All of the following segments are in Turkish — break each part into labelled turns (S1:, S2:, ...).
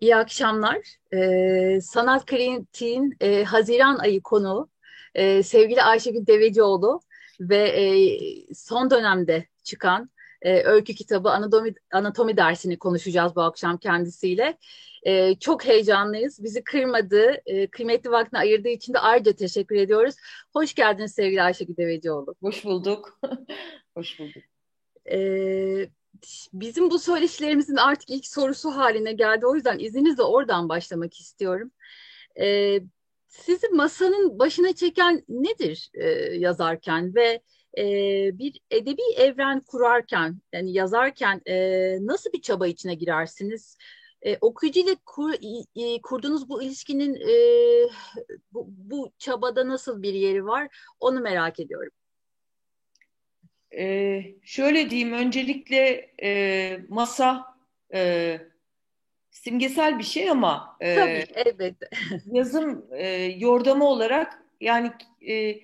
S1: İyi akşamlar. Ee, Sanat Kritiğin e, Haziran ayı konu e, sevgili Ayşegül Devecioğlu ve e, son dönemde çıkan e, öykü kitabı Anatomi, Anatomi dersini konuşacağız bu akşam kendisiyle. E, çok heyecanlıyız. Bizi kırmadı, e, kıymetli vaktini ayırdığı için de ayrıca teşekkür ediyoruz. Hoş geldiniz sevgili Ayşegül Devecioğlu.
S2: Hoş bulduk. Hoş bulduk.
S1: E, bizim bu söyleşilerimizin artık ilk sorusu haline geldi. O yüzden izninizle oradan başlamak istiyorum. E, sizi masanın başına çeken nedir e, yazarken ve e, bir edebi evren kurarken, yani yazarken e, nasıl bir çaba içine girersiniz? E, okuyucuyla kur, e, kurduğunuz bu ilişkinin e, bu, bu çabada nasıl bir yeri var? Onu merak ediyorum.
S2: Ee, şöyle diyeyim, öncelikle e, masa e, simgesel bir şey ama
S1: e, Tabii, elbette.
S2: yazım e, yordamı olarak yani e,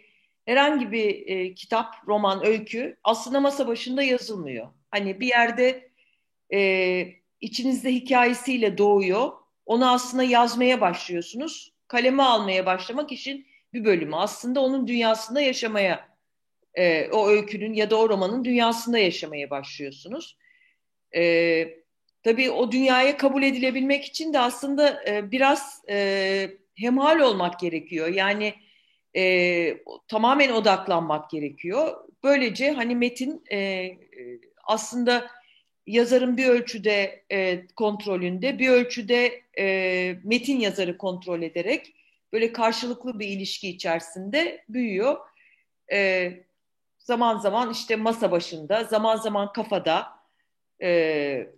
S2: herhangi bir e, kitap, roman, öykü aslında masa başında yazılmıyor. Hani bir yerde e, içinizde hikayesiyle doğuyor. Onu aslında yazmaya başlıyorsunuz. Kaleme almaya başlamak için bir bölümü. Aslında onun dünyasında yaşamaya, e, o öykünün ya da o romanın dünyasında yaşamaya başlıyorsunuz. E, tabii o dünyaya kabul edilebilmek için de aslında e, biraz e, hemhal olmak gerekiyor. Yani e, tamamen odaklanmak gerekiyor. Böylece hani metin e, aslında yazarın bir ölçüde e, kontrolünde, bir ölçüde e, metin yazarı kontrol ederek böyle karşılıklı bir ilişki içerisinde büyüyor. E, zaman zaman işte masa başında, zaman zaman kafada. E,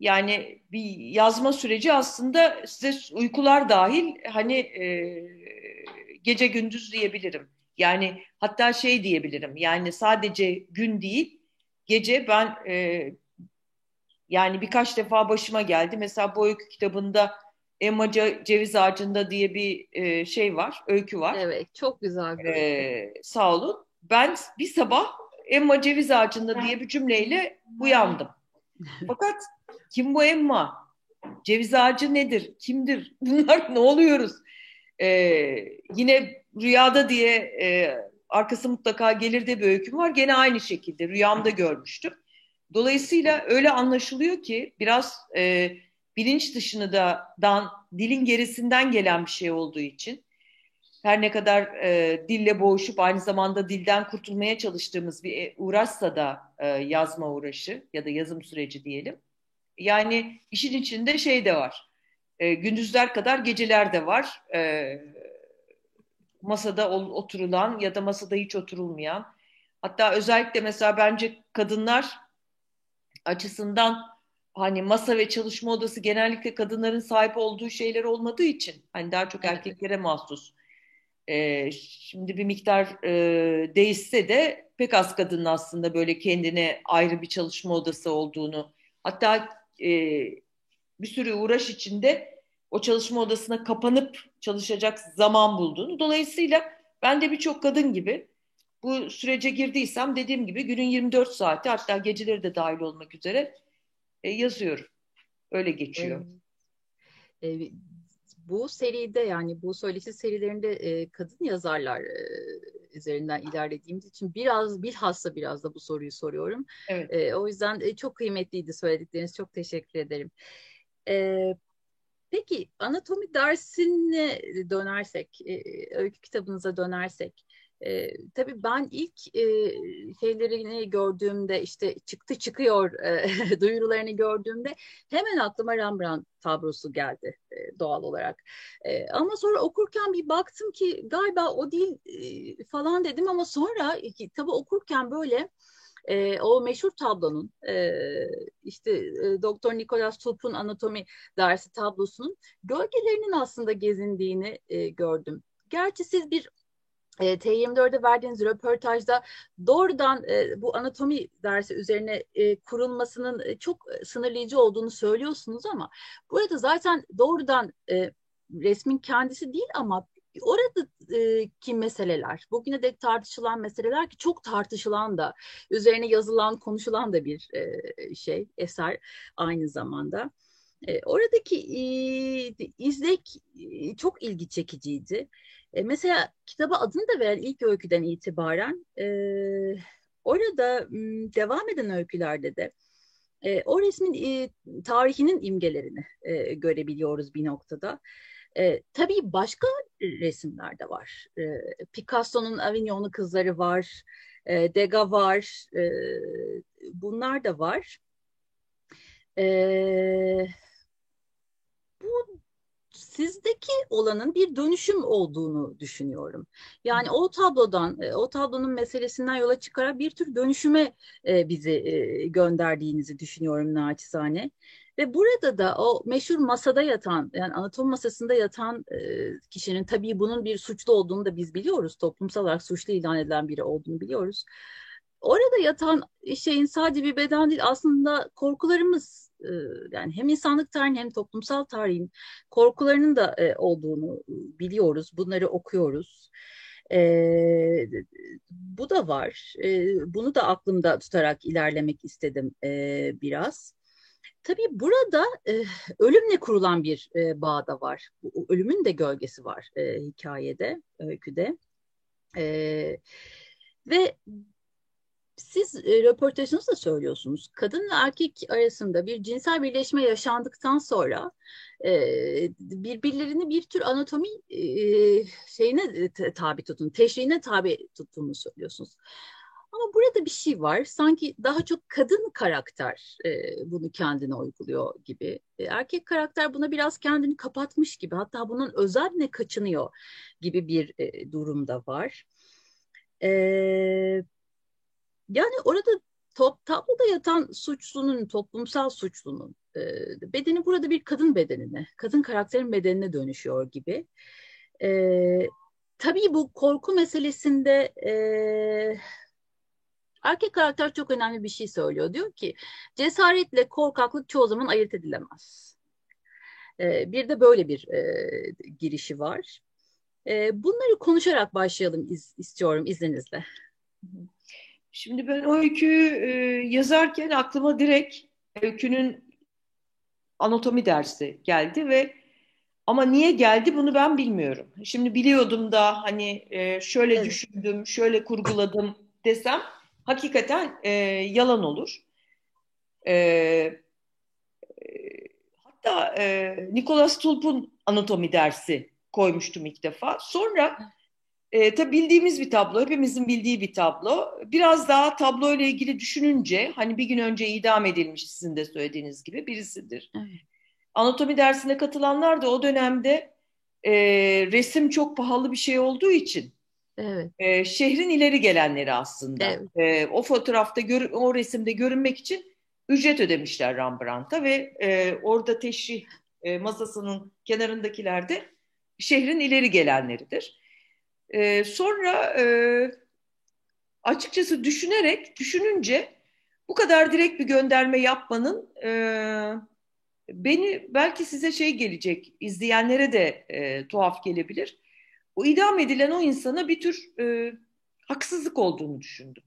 S2: yani bir yazma süreci aslında size uykular dahil hani e, gece gündüz diyebilirim. Yani hatta şey diyebilirim. Yani sadece gün değil, gece ben e, yani birkaç defa başıma geldi. Mesela bu öykü kitabında Emma Ceviz Ağacı'nda diye bir e, şey var, öykü var.
S1: Evet, çok güzel bir
S2: ee, Sağ olun. Ben bir sabah Emma Ceviz Ağacı'nda diye bir cümleyle uyandım. Fakat kim bu Emma? Ceviz ağacı nedir? Kimdir? Bunlar ne oluyoruz? Ee, yine Rüyada diye e, arkası mutlaka gelir de bir öyküm var. Gene aynı şekilde rüyamda görmüştüm. Dolayısıyla öyle anlaşılıyor ki biraz e, bilinç dışını da dan, dilin gerisinden gelen bir şey olduğu için her ne kadar e, dille boğuşup aynı zamanda dilden kurtulmaya çalıştığımız bir e, uğraşsa da e, yazma uğraşı ya da yazım süreci diyelim. Yani işin içinde şey de var. E, gündüzler kadar geceler de var. E, masada oturulan ya da masada hiç oturulmayan. Hatta özellikle mesela bence kadınlar açısından hani masa ve çalışma odası genellikle kadınların sahip olduğu şeyler olmadığı için hani daha çok erkeklere mahsus. Ee, şimdi bir miktar e, değişse de pek az kadının aslında böyle kendine ayrı bir çalışma odası olduğunu hatta e, bir sürü uğraş içinde o çalışma odasına kapanıp çalışacak zaman bulduğunu. Dolayısıyla ben de birçok kadın gibi bu sürece girdiysem dediğim gibi günün 24 saati hatta geceleri de dahil olmak üzere e, yazıyorum. Öyle geçiyor.
S1: Evet. Bu seride yani bu söyleşi serilerinde e, kadın yazarlar e, üzerinden ilerlediğimiz için biraz bilhassa biraz da bu soruyu soruyorum. Evet. E, o yüzden e, çok kıymetliydi söyledikleriniz. Çok teşekkür ederim. E, peki anatomi dersine dönersek, e, öykü kitabınıza dönersek e, tabii ben ilk e, şeylerini gördüğümde işte çıktı çıkıyor e, duyurularını gördüğümde hemen aklıma Rembrandt tablosu geldi e, doğal olarak. E, ama sonra okurken bir baktım ki galiba o değil e, falan dedim ama sonra kitabı okurken böyle e, o meşhur tablonun e, işte e, Doktor Nicholas Tulp'un anatomi dersi tablosunun gölgelerinin aslında gezindiğini e, gördüm. Gerçi siz bir e, T24'de verdiğiniz röportajda doğrudan e, bu anatomi dersi üzerine e, kurulmasının e, çok sınırlayıcı olduğunu söylüyorsunuz ama burada zaten doğrudan resmin kendisi değil ama oradaki meseleler, bugüne dek tartışılan meseleler ki çok tartışılan da, üzerine yazılan, konuşulan da bir şey, eser aynı zamanda. Oradaki izlek çok ilgi çekiciydi. E, mesela kitaba adını da veren ilk öyküden itibaren e, orada m, devam eden öykülerde de e, o resmin e, tarihinin imgelerini e, görebiliyoruz bir noktada. E, tabii başka resimler de var. E, Picasso'nun Avignon'lu kızları var, e, Degas var, e, bunlar da var. E, sizdeki olanın bir dönüşüm olduğunu düşünüyorum. Yani o tablodan, e, o tablonun meselesinden yola çıkarak bir tür dönüşüme e, bizi e, gönderdiğinizi düşünüyorum naçizane. Ve burada da o meşhur masada yatan, yani anatom masasında yatan kişinin tabii bunun bir suçlu olduğunu da biz biliyoruz. Toplumsal olarak suçlu ilan edilen biri olduğunu biliyoruz. Orada yatan şeyin sadece bir beden değil aslında korkularımız yani hem insanlık tarihin hem toplumsal tarihin korkularının da olduğunu biliyoruz. Bunları okuyoruz. E, bu da var. E, bunu da aklımda tutarak ilerlemek istedim e, biraz. Tabii burada e, ölümle kurulan bir e, bağ da var. Bu, ölümün de gölgesi var e, hikayede, öyküde. E, ve siz e, röportajınızda söylüyorsunuz. Kadın ve erkek arasında bir cinsel birleşme yaşandıktan sonra e, birbirlerini bir tür anatomi e, şeyine tabi tutun, teşriğine tabi tuttuğunu söylüyorsunuz. Ama burada bir şey var. Sanki daha çok kadın karakter e, bunu kendine uyguluyor gibi. E, erkek karakter buna biraz kendini kapatmış gibi. Hatta bunun özenle kaçınıyor gibi bir e, durumda var. E, yani orada top, tabloda yatan suçlunun, toplumsal suçlunun e, bedeni burada bir kadın bedenine, kadın karakterin bedenine dönüşüyor gibi. E, tabii bu korku meselesinde e, erkek karakter çok önemli bir şey söylüyor. Diyor ki cesaretle korkaklık çoğu zaman ayırt edilemez. E, bir de böyle bir e, girişi var. E, bunları konuşarak başlayalım iz, istiyorum izninizle.
S2: Şimdi ben o öyküyü e, yazarken aklıma direkt öykünün anatomi dersi geldi ve ama niye geldi bunu ben bilmiyorum. Şimdi biliyordum da hani e, şöyle evet. düşündüm, şöyle kurguladım desem hakikaten e, yalan olur. E, e, hatta e, Nicholas Tulp'un anatomi dersi koymuştum ilk defa. Sonra e, tabii bildiğimiz bir tablo, hepimizin bildiği bir tablo. Biraz daha tablo ile ilgili düşününce, hani bir gün önce idam edilmiş sizin de söylediğiniz gibi birisidir. Evet. Anatomi dersine katılanlar da o dönemde e, resim çok pahalı bir şey olduğu için evet. e, şehrin ileri gelenleri aslında. Evet. E, o fotoğrafta, gör, o resimde görünmek için ücret ödemişler Rembrandt'a ve e, orada teşrih e, masasının kenarındakiler de şehrin ileri gelenleridir. E, sonra e, açıkçası düşünerek, düşününce bu kadar direkt bir gönderme yapmanın e, beni belki size şey gelecek, izleyenlere de e, tuhaf gelebilir. O idam edilen o insana bir tür e, haksızlık olduğunu düşündüm.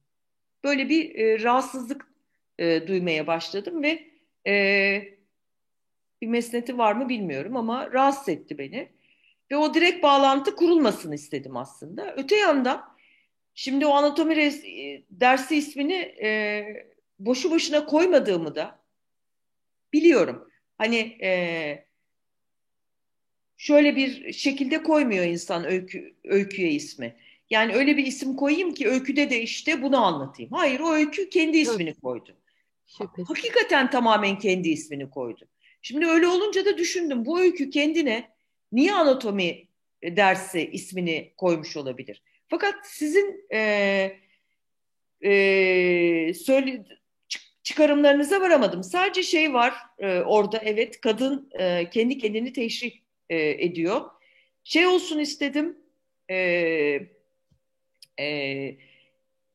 S2: Böyle bir e, rahatsızlık e, duymaya başladım ve e, bir mesneti var mı bilmiyorum ama rahatsız etti beni. Ve o direkt bağlantı kurulmasını istedim aslında. Öte yandan şimdi o anatomi e, dersi ismini e, boşu boşuna koymadığımı da biliyorum. Hani e, şöyle bir şekilde koymuyor insan öykü, öyküye ismi. Yani öyle bir isim koyayım ki öyküde de işte bunu anlatayım. Hayır o öykü kendi ismini koydu. Şüphesiz. Hakikaten tamamen kendi ismini koydu. Şimdi öyle olunca da düşündüm bu öykü kendine niye anatomi dersi ismini koymuş olabilir? Fakat sizin e, e, söyle, çıkarımlarınıza varamadım. Sadece şey var e, orada evet kadın e, kendi kendini teşrih e, ediyor. Şey olsun istedim e, e,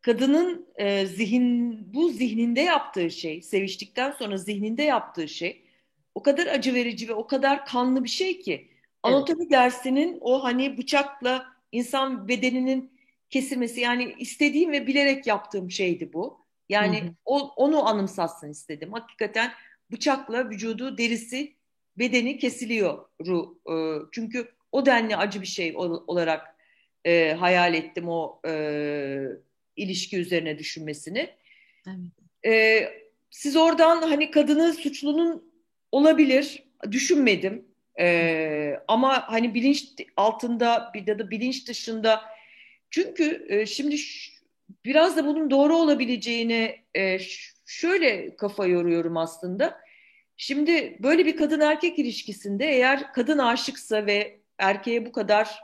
S2: kadının e, zihin bu zihninde yaptığı şey seviştikten sonra zihninde yaptığı şey o kadar acı verici ve o kadar kanlı bir şey ki Anatomi evet. dersinin o hani bıçakla insan bedeninin kesilmesi yani istediğim ve bilerek yaptığım şeydi bu. Yani hı hı. O, onu anımsatsın istedim. Hakikaten bıçakla vücudu derisi bedeni kesiliyor. E, çünkü o denli acı bir şey olarak e, hayal ettim o e, ilişki üzerine düşünmesini. Evet. E, siz oradan hani kadını suçlunun olabilir düşünmedim. E, ama hani bilinç altında bir ya da bilinç dışında çünkü e, şimdi biraz da bunun doğru olabileceğini e, şöyle kafa yoruyorum aslında. Şimdi böyle bir kadın erkek ilişkisinde eğer kadın aşıksa ve erkeğe bu kadar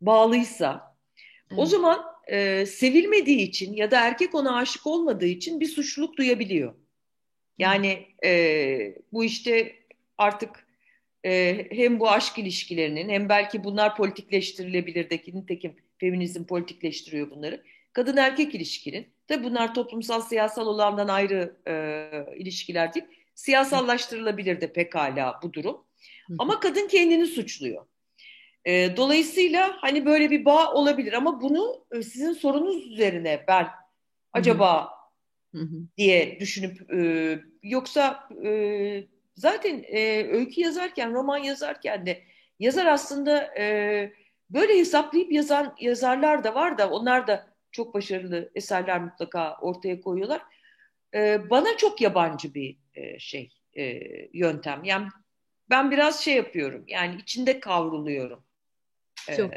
S2: bağlıysa evet. o zaman e, sevilmediği için ya da erkek ona aşık olmadığı için bir suçluluk duyabiliyor. Yani e, bu işte artık hem bu aşk ilişkilerinin hem belki bunlar politikleştirilebilir de nitekim feminizm politikleştiriyor bunları. Kadın erkek ilişkinin tabi bunlar toplumsal siyasal olandan ayrı e, ilişkiler değil. Siyasallaştırılabilir de pekala bu durum. Ama kadın kendini suçluyor. E, dolayısıyla hani böyle bir bağ olabilir ama bunu e, sizin sorunuz üzerine ben acaba diye düşünüp e, yoksa e, zaten e, öykü yazarken roman yazarken de yazar aslında e, böyle hesaplayıp yazan yazarlar da var da onlar da çok başarılı eserler mutlaka ortaya koyuyorlar. E, bana çok yabancı bir e, şey e, yöntem. Yani ben biraz şey yapıyorum yani içinde kavruluyorum. Çok.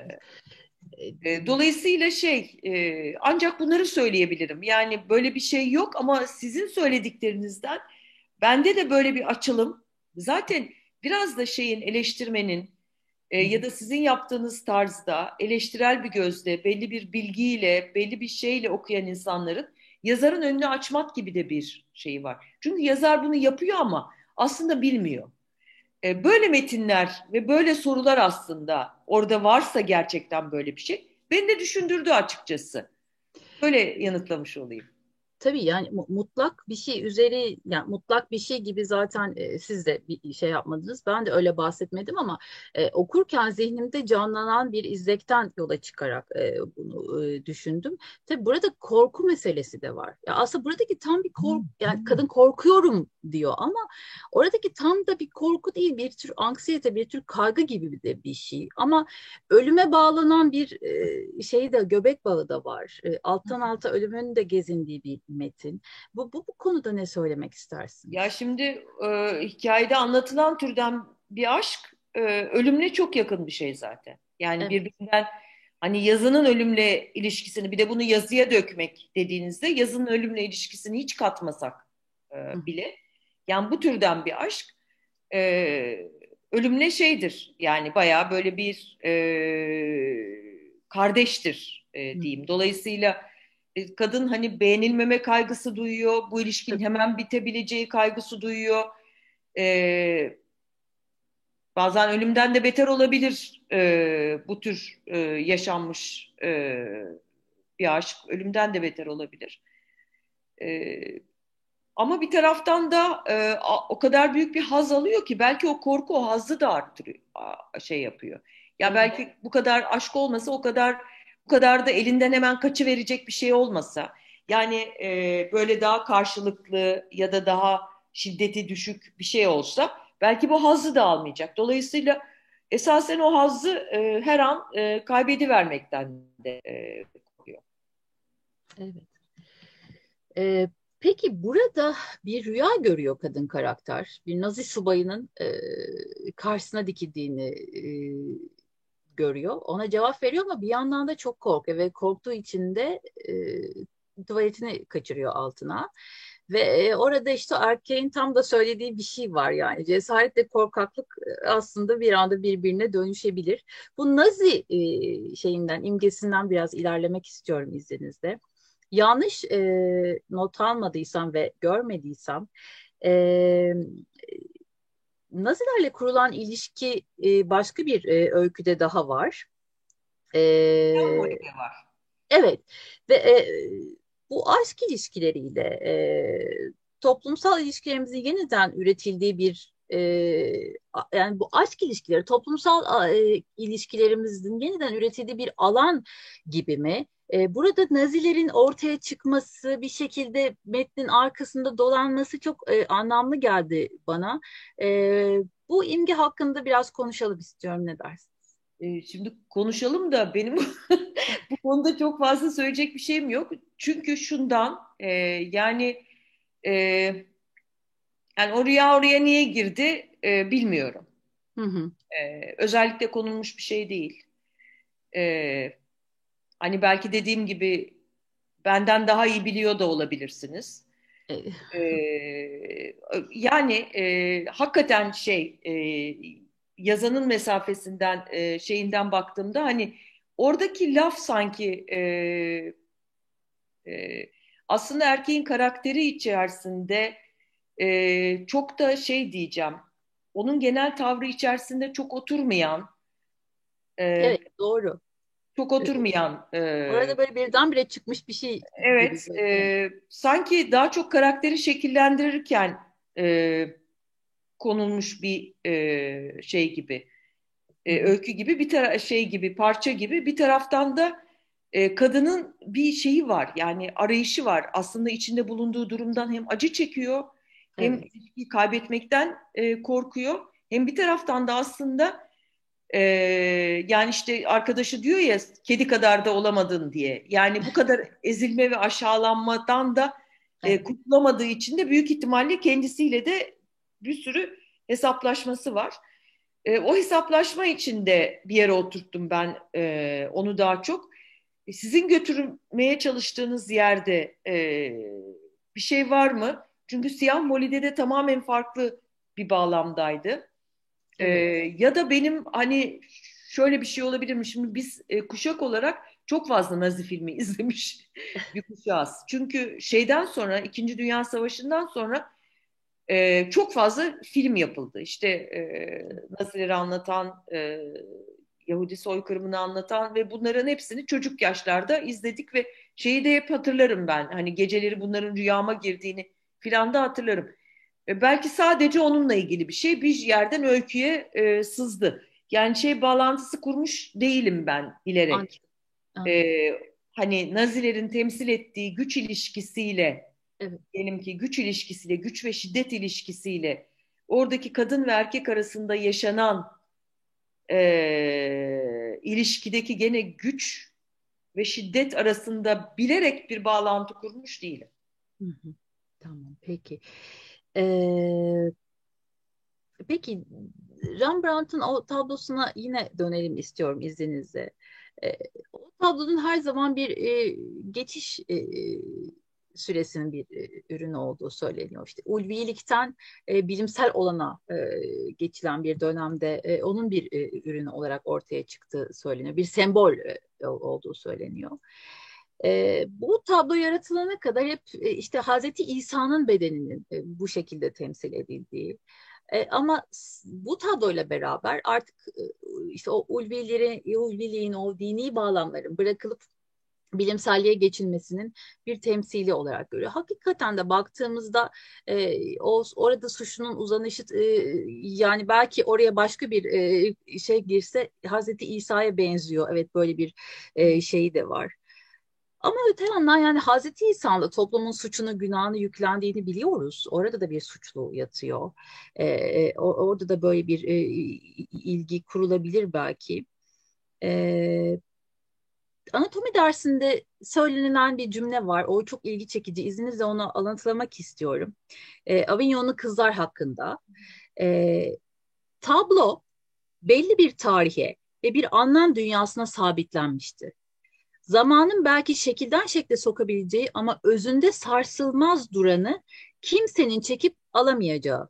S2: E, dolayısıyla şey e, ancak bunları söyleyebilirim. Yani böyle bir şey yok ama sizin söylediklerinizden bende de böyle bir açılım. Zaten biraz da şeyin eleştirmenin e, ya da sizin yaptığınız tarzda eleştirel bir gözle belli bir bilgiyle belli bir şeyle okuyan insanların yazarın önünü açmak gibi de bir şeyi var. Çünkü yazar bunu yapıyor ama aslında bilmiyor. E, böyle metinler ve böyle sorular aslında orada varsa gerçekten böyle bir şey beni de düşündürdü açıkçası. Böyle yanıtlamış olayım.
S1: Tabii yani mutlak bir şey üzeri yani mutlak bir şey gibi zaten e, siz de bir şey yapmadınız. Ben de öyle bahsetmedim ama e, okurken zihnimde canlanan bir izlekten yola çıkarak e, bunu e, düşündüm. Tabii burada korku meselesi de var. Ya aslında buradaki tam bir korku yani kadın korkuyorum diyor ama oradaki tam da bir korku değil bir tür anksiyete bir tür kaygı gibi de bir şey. Ama ölüme bağlanan bir e, şey de göbek bağı da var. E, alttan alta ölümün de gezindiği bir metin. Bu, bu, bu konuda ne söylemek istersin?
S2: Ya şimdi e, hikayede anlatılan türden bir aşk e, ölümle çok yakın bir şey zaten. Yani evet. birbirinden hani yazının ölümle ilişkisini bir de bunu yazıya dökmek dediğinizde yazının ölümle ilişkisini hiç katmasak e, bile yani bu türden bir aşk e, ölümle şeydir yani bayağı böyle bir e, kardeştir e, diyeyim. Dolayısıyla kadın hani beğenilmeme kaygısı duyuyor. Bu ilişkin hemen bitebileceği kaygısı duyuyor. Ee, bazen ölümden de beter olabilir e, bu tür e, yaşanmış e, bir aşk. Ölümden de beter olabilir. E, ama bir taraftan da e, o kadar büyük bir haz alıyor ki belki o korku o hazzı da arttırıyor, şey yapıyor. Ya belki bu kadar aşk olmasa o kadar bu kadar da elinden hemen kaçı verecek bir şey olmasa yani e, böyle daha karşılıklı ya da daha şiddeti düşük bir şey olsa belki bu hazzı da almayacak. Dolayısıyla esasen o hazzı e, her an e, kaybedivermekten de e, koruyor.
S1: Evet. Ee, peki burada bir rüya görüyor kadın karakter. Bir Nazi subayının e, karşısına dikildiğini e, görüyor. Ona cevap veriyor ama bir yandan da çok korkuyor ve korktuğu için de e, tuvaletini kaçırıyor altına. Ve e, orada işte erkeğin tam da söylediği bir şey var yani cesaretle korkaklık e, aslında bir anda birbirine dönüşebilir. Bu Nazi e, şeyinden imgesinden biraz ilerlemek istiyorum izninizle. Yanlış e, not almadıysam ve görmediysem e, Nazilerle kurulan ilişki e, başka bir e, öyküde daha var.
S2: E, var.
S1: Evet ve e, bu aşk ilişkileriyle e, toplumsal ilişkilerimizin yeniden üretildiği bir e, yani bu aşk ilişkileri toplumsal e, ilişkilerimizin yeniden üretildiği bir alan gibi mi? E, burada Nazilerin ortaya çıkması, bir şekilde metnin arkasında dolanması çok e, anlamlı geldi bana. E, bu imge hakkında biraz konuşalım istiyorum. Ne dersiniz?
S2: E, şimdi konuşalım da benim bu konuda çok fazla söyleyecek bir şeyim yok. Çünkü şundan e, yani e, yani o rüya oraya niye girdi e, bilmiyorum. Hı hı. E, özellikle konulmuş bir şey değil. E, hani belki dediğim gibi benden daha iyi biliyor da olabilirsiniz. e, yani e, hakikaten şey e, yazanın mesafesinden e, şeyinden baktığımda hani oradaki laf sanki e, e, aslında erkeğin karakteri içerisinde e, çok da şey diyeceğim onun genel tavrı içerisinde çok oturmayan
S1: e, evet doğru
S2: çok oturmayan
S1: e, orada böyle birdenbire çıkmış bir şey
S2: evet e, sanki daha çok karakteri şekillendirirken e, konulmuş bir e, şey gibi e, öykü gibi bir tara şey gibi parça gibi bir taraftan da e, kadının bir şeyi var yani arayışı var aslında içinde bulunduğu durumdan hem acı çekiyor hem evet. kaybetmekten e, korkuyor. Hem bir taraftan da aslında e, yani işte arkadaşı diyor ya kedi kadar da olamadın diye. Yani bu kadar ezilme ve aşağılanmadan da e, kurtulamadığı için de büyük ihtimalle kendisiyle de bir sürü hesaplaşması var. E, o hesaplaşma içinde bir yere oturttum ben e, onu daha çok. E, sizin götürmeye çalıştığınız yerde e, bir şey var mı? Çünkü Siyah Moli'de de tamamen farklı bir bağlamdaydı. Ee, ya da benim hani şöyle bir şey olabilir mi? Şimdi biz e, kuşak olarak çok fazla Nazi filmi izlemiş bir kuşağız. Çünkü şeyden sonra, İkinci Dünya Savaşı'ndan sonra e, çok fazla film yapıldı. İşte e, Nazileri anlatan, e, Yahudi soykırımını anlatan ve bunların hepsini çocuk yaşlarda izledik ve şeyi de hep hatırlarım ben. Hani geceleri bunların rüyama girdiğini filan da hatırlarım. E, belki sadece onunla ilgili bir şey bir yerden öyküye e, sızdı. Yani şey bağlantısı kurmuş değilim ben bilerek. E, hani Nazilerin temsil ettiği güç ilişkisiyle evet. diyelim ki güç ilişkisiyle, güç ve şiddet ilişkisiyle oradaki kadın ve erkek arasında yaşanan e, ilişkideki gene güç ve şiddet arasında bilerek bir bağlantı kurmuş değilim. Hı hı.
S1: Tamam peki. Ee, peki Rembrandt'ın o tablosuna yine dönelim istiyorum izninizle. Ee, o tablonun her zaman bir e, geçiş e, süresinin bir e, ürünü olduğu söyleniyor. İşte ulvilikten e, bilimsel olana e, geçilen bir dönemde e, onun bir e, ürünü olarak ortaya çıktığı söyleniyor. Bir sembol e, olduğu söyleniyor. E, bu tablo yaratılana kadar hep e, işte Hazreti İsa'nın bedeninin e, bu şekilde temsil edildiği. E, ama bu tabloyla beraber artık e, işte o ulvilerin, ulviliğin, o dini bağlamların bırakılıp bilimselliğe geçilmesinin bir temsili olarak görüyor. Hakikaten de baktığımızda e, o orada suçlunun uzanışı e, yani belki oraya başka bir e, şey girse Hazreti İsa'ya benziyor. Evet böyle bir e, şeyi de var. Ama öte yandan yani Hazreti İsa'nda toplumun suçunu, günahını yüklendiğini biliyoruz. Orada da bir suçlu yatıyor. Ee, orada da böyle bir e, ilgi kurulabilir belki. Ee, anatomi dersinde söylenilen bir cümle var. O çok ilgi çekici. İzninizle onu alıntılamak istiyorum. Ee, Avignonlu kızlar hakkında. Ee, tablo belli bir tarihe ve bir anlam dünyasına sabitlenmiştir zamanın belki şekilden şekle sokabileceği ama özünde sarsılmaz duranı kimsenin çekip alamayacağı.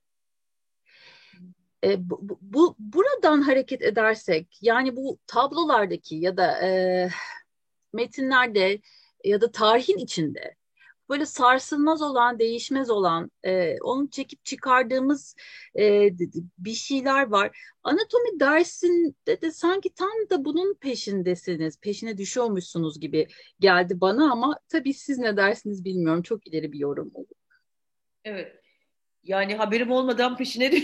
S1: E, bu, bu, buradan hareket edersek yani bu tablolardaki ya da e, metinlerde ya da tarihin içinde böyle sarsılmaz olan, değişmez olan, e, onu çekip çıkardığımız e, bir şeyler var. Anatomi dersinde de sanki tam da bunun peşindesiniz, peşine düşüyormuşsunuz gibi geldi bana ama tabii siz ne dersiniz bilmiyorum. Çok ileri bir yorum olur.
S2: Evet. Yani haberim olmadan peşine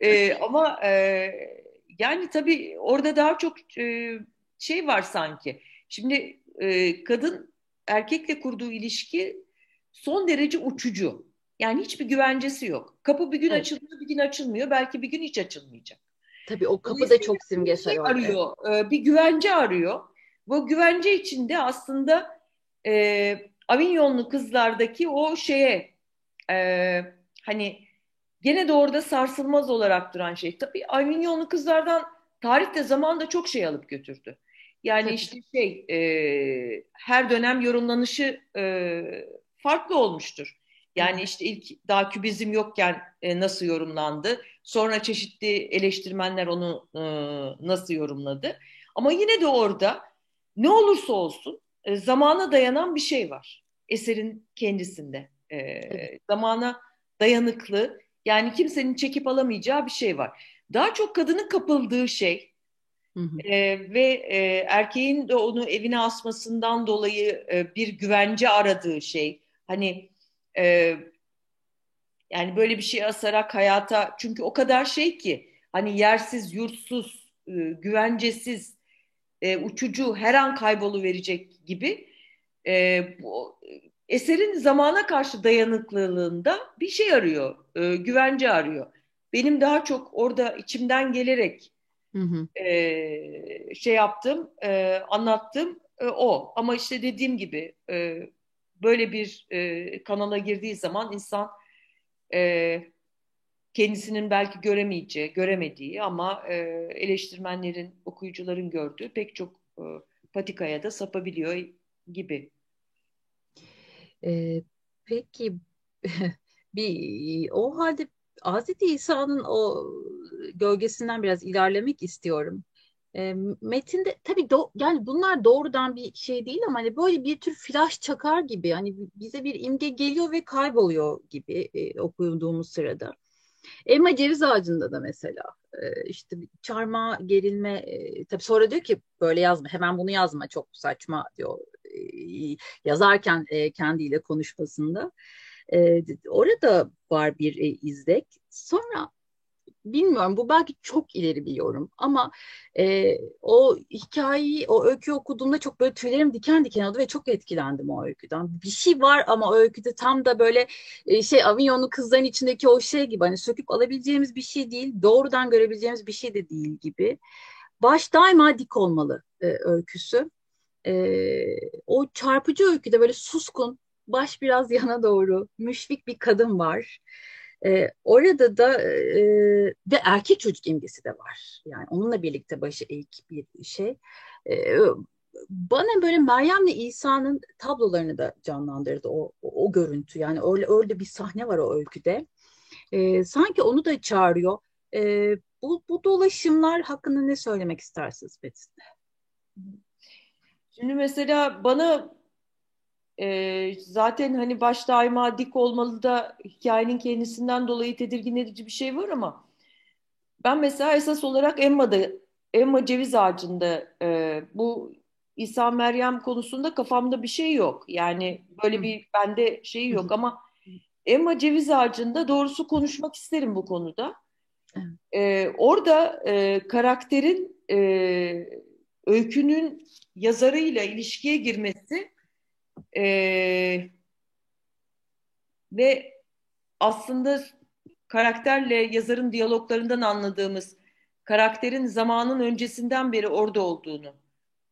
S2: e, ama e, yani tabii orada daha çok e, şey var sanki. Şimdi e, kadın erkekle kurduğu ilişki son derece uçucu. Yani hiçbir güvencesi yok. Kapı bir gün evet. açılıyor, bir gün açılmıyor. Belki bir gün hiç açılmayacak.
S1: Tabii o kapı da çok simgesel
S2: şey arıyor. E, bir güvence arıyor. Bu güvence içinde aslında e, Avignonlu kızlardaki o şeye e, hani gene de orada sarsılmaz olarak duran şey. Tabii Avignonlu kızlardan tarih de zaman da çok şey alıp götürdü. Yani işte şey e, her dönem yorumlanışı e, farklı olmuştur. Yani işte ilk daha kübizm yokken e, nasıl yorumlandı? Sonra çeşitli eleştirmenler onu e, nasıl yorumladı? Ama yine de orada ne olursa olsun e, zamana dayanan bir şey var. Eserin kendisinde. E, evet. Zamana dayanıklı yani kimsenin çekip alamayacağı bir şey var. Daha çok kadının kapıldığı şey Hı hı. E, ve e, erkeğin de onu evine asmasından dolayı e, bir güvence aradığı şey. Hani e, yani böyle bir şey asarak hayata çünkü o kadar şey ki hani yersiz, yurtsuz, e, güvencesiz, e, uçucu her an kaybolu verecek gibi e, bu, eserin zamana karşı dayanıklılığında bir şey arıyor, e, güvence arıyor. Benim daha çok orada içimden gelerek hı hı. E, şey yaptım, e, anlattım e, o. Ama işte dediğim gibi e, böyle bir e, kanala girdiği zaman insan e, kendisinin belki göremeyeceği, göremediği ama e, eleştirmenlerin, okuyucuların gördüğü pek çok e, patikaya da sapabiliyor gibi.
S1: E, peki bir o halde Hazreti İsa'nın o gölgesinden biraz ilerlemek istiyorum. E, metinde tabii do, yani bunlar doğrudan bir şey değil ama hani böyle bir tür flash çakar gibi hani bize bir imge geliyor ve kayboluyor gibi e, okuduğumuz sırada. Elma ceviz ağacında da mesela e, işte çarmıha gerilme e, tabii sonra diyor ki böyle yazma hemen bunu yazma çok saçma diyor e, yazarken e, kendiyle konuşmasında. E, orada var bir e, izlek. Sonra bilmiyorum bu belki çok ileri bir yorum ama e, o hikayeyi o öykü okuduğumda çok böyle tüylerim diken diken oldu ve çok etkilendim o öyküden. Bir şey var ama o öyküde tam da böyle e, şey Avignon'lu kızların içindeki o şey gibi hani söküp alabileceğimiz bir şey değil doğrudan görebileceğimiz bir şey de değil gibi. Baş daima dik olmalı e, öyküsü. E, o çarpıcı öyküde böyle suskun baş biraz yana doğru müşfik bir kadın var. E, orada da e, ve erkek çocuk imgesi de var. Yani onunla birlikte başı eğik bir şey. E, bana böyle Meryem'le İsa'nın tablolarını da canlandırdı o, o, o görüntü. Yani öyle öyle bir sahne var o öyküde. E, sanki onu da çağırıyor. E, bu, bu dolaşımlar hakkında ne söylemek istersiniz Betin?
S2: Şimdi mesela bana e, zaten hani baş daima dik olmalı da hikayenin kendisinden dolayı tedirgin edici bir şey var ama ben mesela esas olarak Emma'da Emma ceviz ağacında e, bu İsa Meryem konusunda kafamda bir şey yok. Yani böyle bir bende şey yok ama Emma ceviz ağacında doğrusu konuşmak isterim bu konuda. Ee, orada e, karakterin e, öykünün yazarıyla ilişkiye girmesi ee, ve aslında karakterle yazarın diyaloglarından anladığımız karakterin zamanın öncesinden beri orada olduğunu.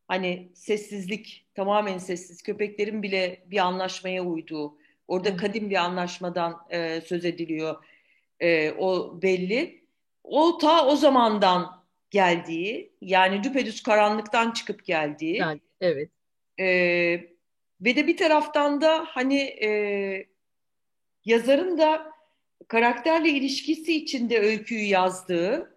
S2: Hani sessizlik, tamamen sessiz. Köpeklerin bile bir anlaşmaya uyduğu. Orada evet. kadim bir anlaşmadan e, söz ediliyor. E, o belli. O ta o zamandan geldiği, yani düpedüz karanlıktan çıkıp geldiği. Yani,
S1: evet.
S2: E, ve de bir taraftan da hani e, yazarın da karakterle ilişkisi içinde öyküyü yazdığı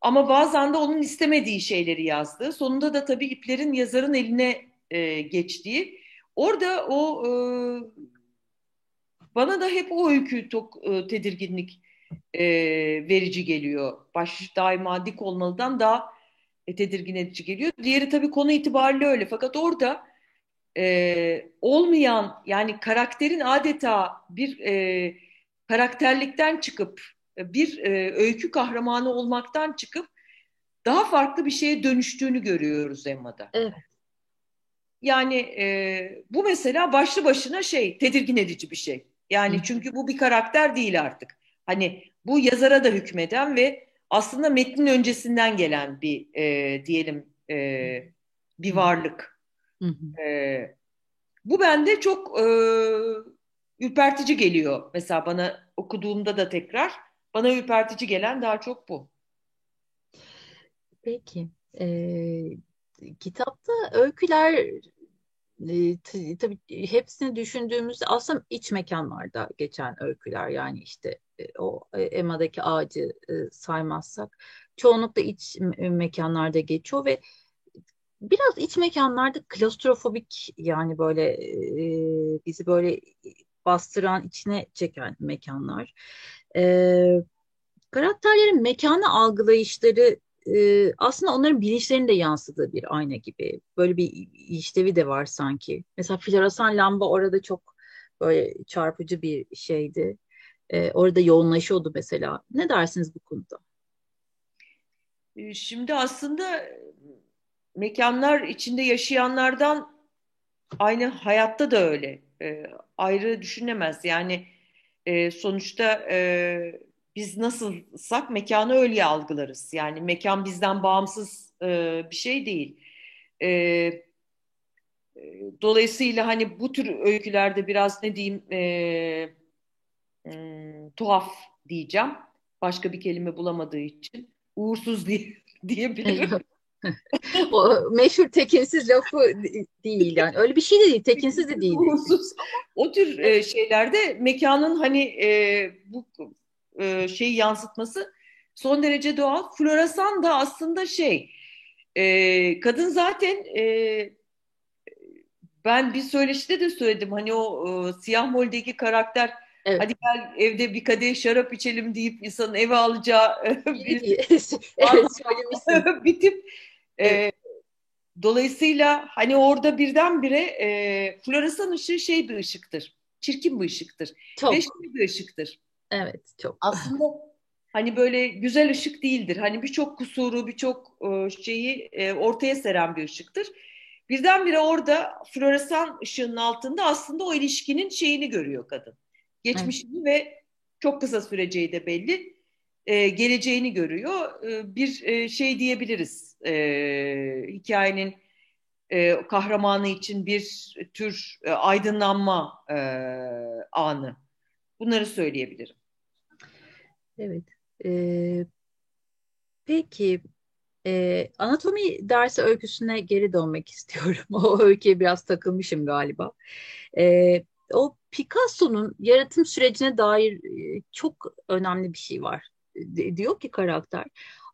S2: ama bazen de onun istemediği şeyleri yazdığı. Sonunda da tabii iplerin yazarın eline e, geçtiği. Orada o e, bana da hep o öykü çok e, tedirginlik e, verici geliyor. Baş daima dik olmalıdan daha e, tedirgin edici geliyor. Diğeri tabii konu itibariyle öyle. Fakat orada e, olmayan yani karakterin adeta bir e, karakterlikten çıkıp bir e, öykü kahramanı olmaktan çıkıp daha farklı bir şeye dönüştüğünü görüyoruz Emma'da.
S1: Evet.
S2: Yani e, bu mesela başlı başına şey tedirgin edici bir şey. Yani çünkü bu bir karakter değil artık. Hani bu yazara da hükmeden ve aslında metnin öncesinden gelen bir e, diyelim e, bir varlık. E, bu bende çok e, ürpertici geliyor. Mesela bana okuduğumda da tekrar bana ürpertici gelen daha çok bu.
S1: Peki. Ee, kitapta öyküler e, tabii hepsini düşündüğümüzde aslında iç mekanlarda geçen öyküler yani işte e, o e, Emma'daki ağacı e, saymazsak çoğunlukla iç mekanlarda geçiyor ve biraz iç mekanlarda klostrofobik yani böyle e, bizi böyle bastıran içine çeken mekanlar. E, karakterlerin mekanı algılayışları e, aslında onların bilinçlerini de yansıdığı bir ayna gibi. Böyle bir işlevi de var sanki. Mesela floresan lamba orada çok böyle çarpıcı bir şeydi. E, orada yoğunlaşıyordu mesela. Ne dersiniz bu konuda?
S2: Şimdi aslında mekanlar içinde yaşayanlardan aynı hayatta da öyle. E, ayrı düşünemez. Yani e, sonuçta e, biz nasılsak mekanı öyle algılarız. Yani mekan bizden bağımsız e, bir şey değil. E, e, dolayısıyla hani bu tür öykülerde biraz ne diyeyim e, e, tuhaf diyeceğim. Başka bir kelime bulamadığı için uğursuz diye, diyebilirim.
S1: o meşhur tekinsiz lafı değil yani. Öyle bir şey de değil. Tekinsiz de değil. Uğursuz.
S2: O tür e, şeylerde mekanın hani e, bu e, şeyi yansıtması son derece doğal. Floresan da aslında şey e, kadın zaten e, ben bir söyleşide de söyledim hani o e, siyah moldeki karakter evet. hadi gel evde bir kadeh şarap içelim deyip insanın eve alacağı bir, evet, bir tip. E, dolayısıyla hani orada birdenbire e, floresan ışığı şey bir ışıktır. Çirkin bir ışıktır. Çok. Ve şey bir ışıktır.
S1: Evet çok.
S2: Aslında hani böyle güzel ışık değildir. Hani birçok kusuru, birçok e, şeyi e, ortaya seren bir ışıktır. Birdenbire orada floresan ışığının altında aslında o ilişkinin şeyini görüyor kadın. Geçmişini evet. ve çok kısa süreceği de belli. E, geleceğini görüyor. E, bir e, şey diyebiliriz. E, hikayenin e, kahramanı için bir tür e, aydınlanma e, anı. Bunları söyleyebilirim.
S1: Evet. Ee, peki e, anatomi dersi öyküsüne geri dönmek istiyorum. O öyküye biraz takılmışım galiba. E, o Picasso'nun yaratım sürecine dair e, çok önemli bir şey var. Diyor ki karakter,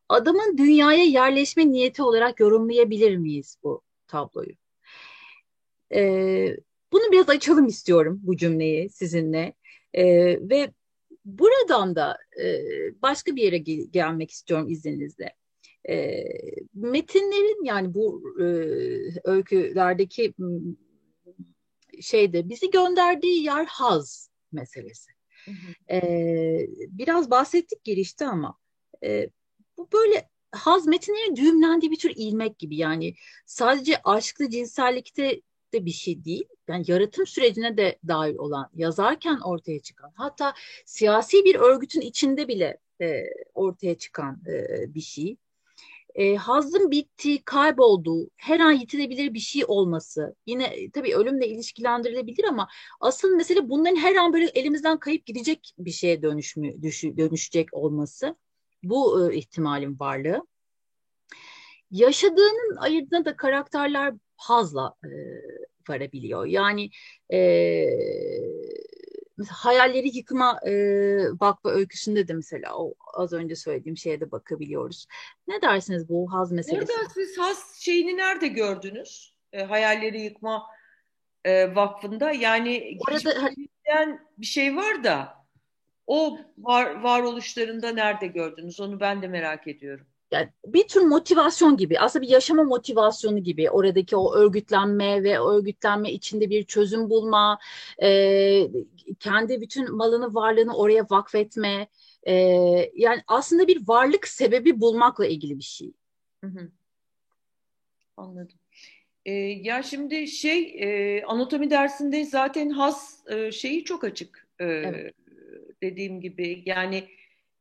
S1: adamın dünyaya yerleşme niyeti olarak yorumlayabilir miyiz bu tabloyu? E, bunu biraz açalım istiyorum bu cümleyi sizinle. E, ve buradan da e, başka bir yere gel gelmek istiyorum izninizle. E, metinlerin yani bu e, öykülerdeki şeyde bizi gönderdiği yer haz meselesi. Hı biraz bahsettik girişte ama e, bu böyle haz metinlerin düğümlendiği bir tür ilmek gibi yani sadece aşklı cinsellikte de bir şey değil. Yani yaratım sürecine de dahil olan, yazarken ortaya çıkan, hatta siyasi bir örgütün içinde bile e, ortaya çıkan e, bir şey. E, hazın bittiği, kaybolduğu, her an yitirebilir bir şey olması, yine e, tabii ölümle ilişkilendirilebilir ama asıl mesele bunların her an böyle elimizden kayıp gidecek bir şeye dönüşmü, dönüşecek olması. Bu e, ihtimalin varlığı. Yaşadığının ayırdığında da karakterler fazla e, varabiliyor. Yani e, hayalleri yıkma e, vakfı öyküsünde de mesela o az önce söylediğim şeye de bakabiliyoruz. Ne dersiniz bu haz meselesi?
S2: Orada siz haz şeyini nerede gördünüz? E, hayalleri yıkma e, vakfında yani Orada bir şey var da o var, varoluşlarında nerede gördünüz? Onu ben de merak ediyorum
S1: yani bir tür motivasyon gibi aslında bir yaşama motivasyonu gibi oradaki o örgütlenme ve örgütlenme içinde bir çözüm bulma e, kendi bütün malını varlığını oraya vakfetme e, yani aslında bir varlık sebebi bulmakla ilgili bir şey
S2: Hı hı. Anladım. E, ya şimdi şey e, anatomi dersinde zaten has e, şeyi çok açık e, evet. dediğim gibi yani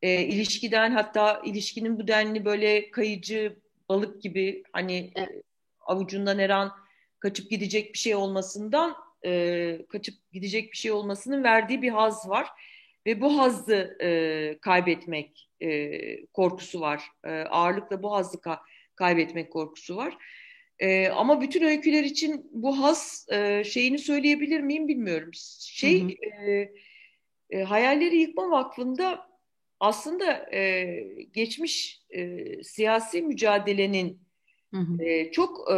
S2: e, ilişkiden hatta ilişkinin bu denli böyle kayıcı balık gibi hani evet. avucundan her an kaçıp gidecek bir şey olmasından e, kaçıp gidecek bir şey olmasının verdiği bir haz var ve bu hazzı e, kaybetmek e, korkusu var e, ağırlıkla bu hazzı ka- kaybetmek korkusu var. E, ama bütün öyküler için bu has e, şeyini söyleyebilir miyim bilmiyorum. Şey hı hı. E, e, Hayalleri Yıkma Vakfı'nda aslında e, geçmiş e, siyasi mücadelenin hı hı. E, çok e,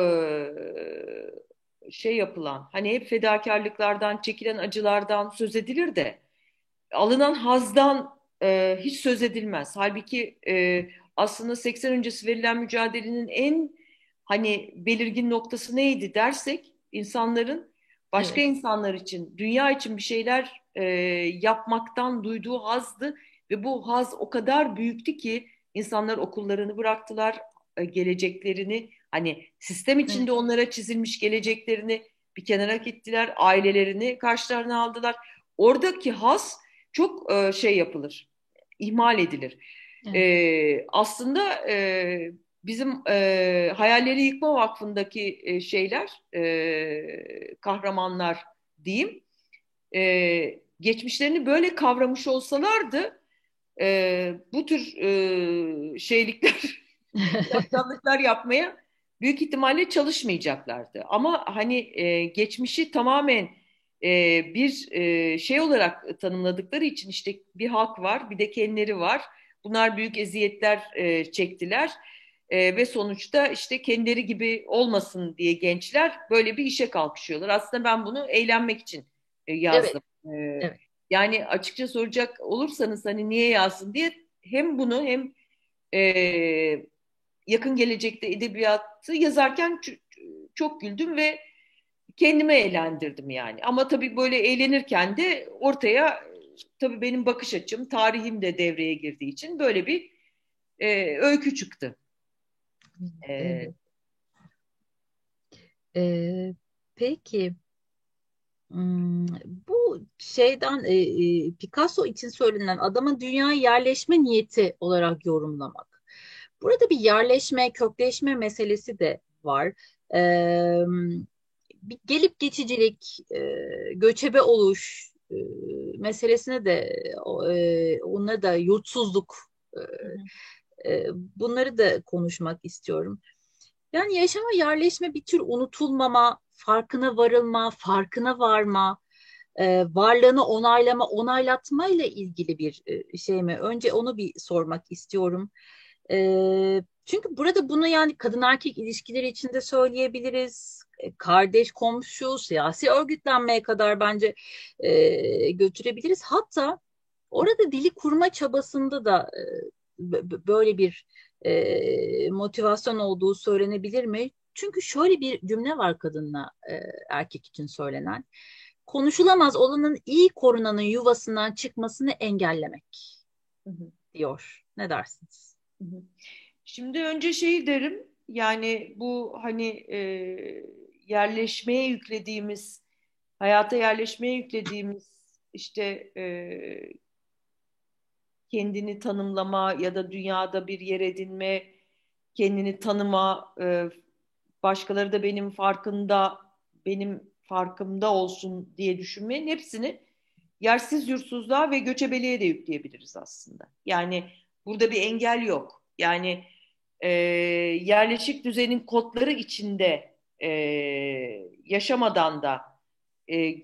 S2: şey yapılan hani hep fedakarlıklardan çekilen acılardan söz edilir de alınan hazdan e, hiç söz edilmez. Halbuki e, aslında 80 öncesi verilen mücadelenin en hani belirgin noktası neydi dersek insanların başka evet. insanlar için, dünya için bir şeyler e, yapmaktan duyduğu hazdı ve bu haz o kadar büyüktü ki insanlar okullarını bıraktılar, e, geleceklerini hani sistem içinde onlara çizilmiş geleceklerini bir kenara gittiler, ailelerini karşılarına aldılar. Oradaki haz çok e, şey yapılır, ihmal edilir. Evet. E, aslında e, bizim e, Hayalleri Yıkma Vakfı'ndaki e, şeyler, e, kahramanlar diyeyim, e, geçmişlerini böyle kavramış olsalardı e, bu tür e, şeylikler, yaptanlıklar yapmaya büyük ihtimalle çalışmayacaklardı. Ama hani e, geçmişi tamamen e, bir e, şey olarak tanımladıkları için işte bir hak var, bir de kendileri var. Bunlar büyük eziyetler e, çektiler e, ve sonuçta işte kendileri gibi olmasın diye gençler böyle bir işe kalkışıyorlar. Aslında ben bunu eğlenmek için e, yazdım. Evet. E, evet. Yani açıkça soracak olursanız hani niye yazsın diye hem bunu hem e, yakın gelecekte edebiyatı yazarken çok güldüm ve kendime eğlendirdim yani. Ama tabii böyle eğlenirken de ortaya tabii benim bakış açım, tarihim de devreye girdiği için böyle bir e, öykü çıktı.
S1: Evet. Ee, peki bu şeyden e, e, Picasso için söylenen adamın dünyaya yerleşme niyeti olarak yorumlamak. Burada bir yerleşme, kökleşme meselesi de var. Bir gelip geçicilik, e, göçebe oluş meselesine de ona da yurtsuzluk bunları da konuşmak istiyorum. Yani yaşama yerleşme bir tür unutulmama, farkına varılma, farkına varma, e, varlığını onaylama, onaylatma ile ilgili bir e, şey mi? Önce onu bir sormak istiyorum. E, çünkü burada bunu yani kadın erkek ilişkileri içinde söyleyebiliriz. E, kardeş, komşu, siyasi örgütlenmeye kadar bence e, götürebiliriz. Hatta orada dili kurma çabasında da e, böyle bir e, motivasyon olduğu söylenebilir mi? Çünkü şöyle bir cümle var kadınla e, erkek için söylenen. Konuşulamaz olanın iyi korunanın yuvasından çıkmasını engellemek hı hı. diyor. Ne dersiniz? Hı hı.
S2: Şimdi önce şey derim yani bu hani e, yerleşmeye yüklediğimiz hayata yerleşmeye yüklediğimiz işte e, kendini tanımlama ya da dünyada bir yer edinme, kendini tanıma, e, başkaları da benim farkında, benim farkımda olsun diye düşünmenin hepsini yersiz yursuzluğa ve göçebeliğe de yükleyebiliriz aslında. Yani burada bir engel yok. Yani e, yerleşik düzenin kodları içinde e, yaşamadan da e,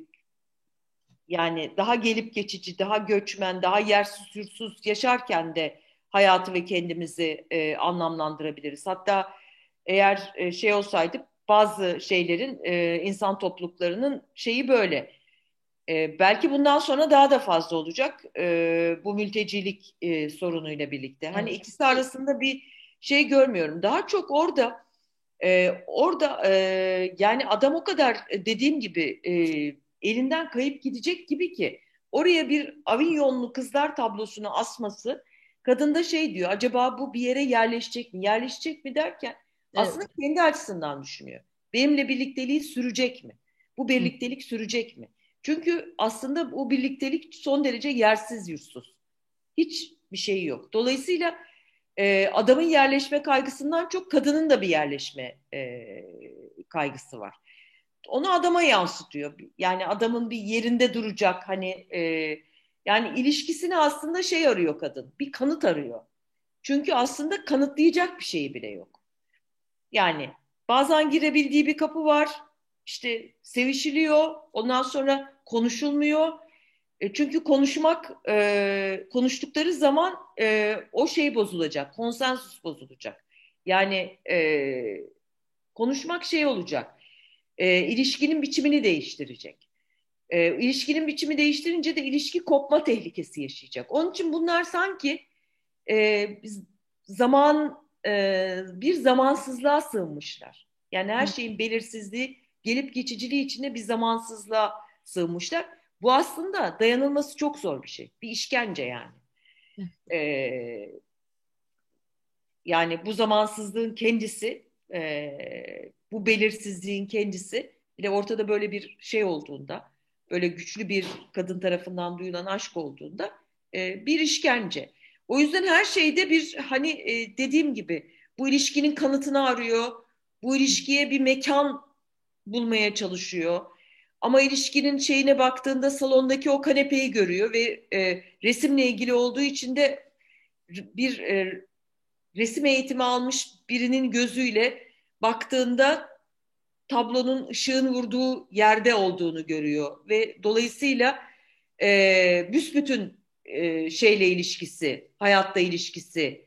S2: yani daha gelip geçici, daha göçmen, daha yersiz yursuz yaşarken de hayatı ve kendimizi e, anlamlandırabiliriz. Hatta eğer e, şey olsaydı bazı şeylerin e, insan topluluklarının şeyi böyle. E, belki bundan sonra daha da fazla olacak e, bu mültecilik e, sorunuyla birlikte. Hani evet. ikisi arasında bir şey görmüyorum. Daha çok orada e, orada e, yani adam o kadar dediğim gibi e, elinden kayıp gidecek gibi ki oraya bir Avignonlu kızlar tablosunu asması Kadın da şey diyor acaba bu bir yere yerleşecek mi? Yerleşecek mi derken evet. aslında kendi açısından düşünüyor. Benimle birlikteliği sürecek mi? Bu birliktelik Hı. sürecek mi? Çünkü aslında bu birliktelik son derece yersiz yursuz. Hiç bir şey yok. Dolayısıyla e, adamın yerleşme kaygısından çok kadının da bir yerleşme e, kaygısı var. Onu adama yansıtıyor. Yani adamın bir yerinde duracak hani e, yani ilişkisini aslında şey arıyor kadın. Bir kanıt arıyor. Çünkü aslında kanıtlayacak bir şeyi bile yok. Yani bazen girebildiği bir kapı var. İşte sevişiliyor. Ondan sonra konuşulmuyor. E, çünkü konuşmak, e, konuştukları zaman e, o şey bozulacak, konsensus bozulacak. Yani e, konuşmak şey olacak, e, ilişkinin biçimini değiştirecek. E, ilişkinin biçimi değiştirince de ilişki kopma tehlikesi yaşayacak. Onun için bunlar sanki e, zaman e, bir zamansızlığa sığınmışlar. Yani her şeyin belirsizliği, gelip geçiciliği içinde bir zamansızlığa sığınmışlar. Bu aslında dayanılması çok zor bir şey. Bir işkence yani. Ee, yani bu zamansızlığın kendisi, e, bu belirsizliğin kendisi, bir de ortada böyle bir şey olduğunda, böyle güçlü bir kadın tarafından duyulan aşk olduğunda e, bir işkence. O yüzden her şeyde bir hani e, dediğim gibi bu ilişkinin kanıtını arıyor, bu ilişkiye bir mekan bulmaya çalışıyor ama ilişkinin şeyine baktığında salondaki o kanepeyi görüyor ve e, resimle ilgili olduğu için de bir e, resim eğitimi almış birinin gözüyle baktığında tablonun ışığın vurduğu yerde olduğunu görüyor ve dolayısıyla e, büsbütün e, şeyle ilişkisi, hayatta ilişkisi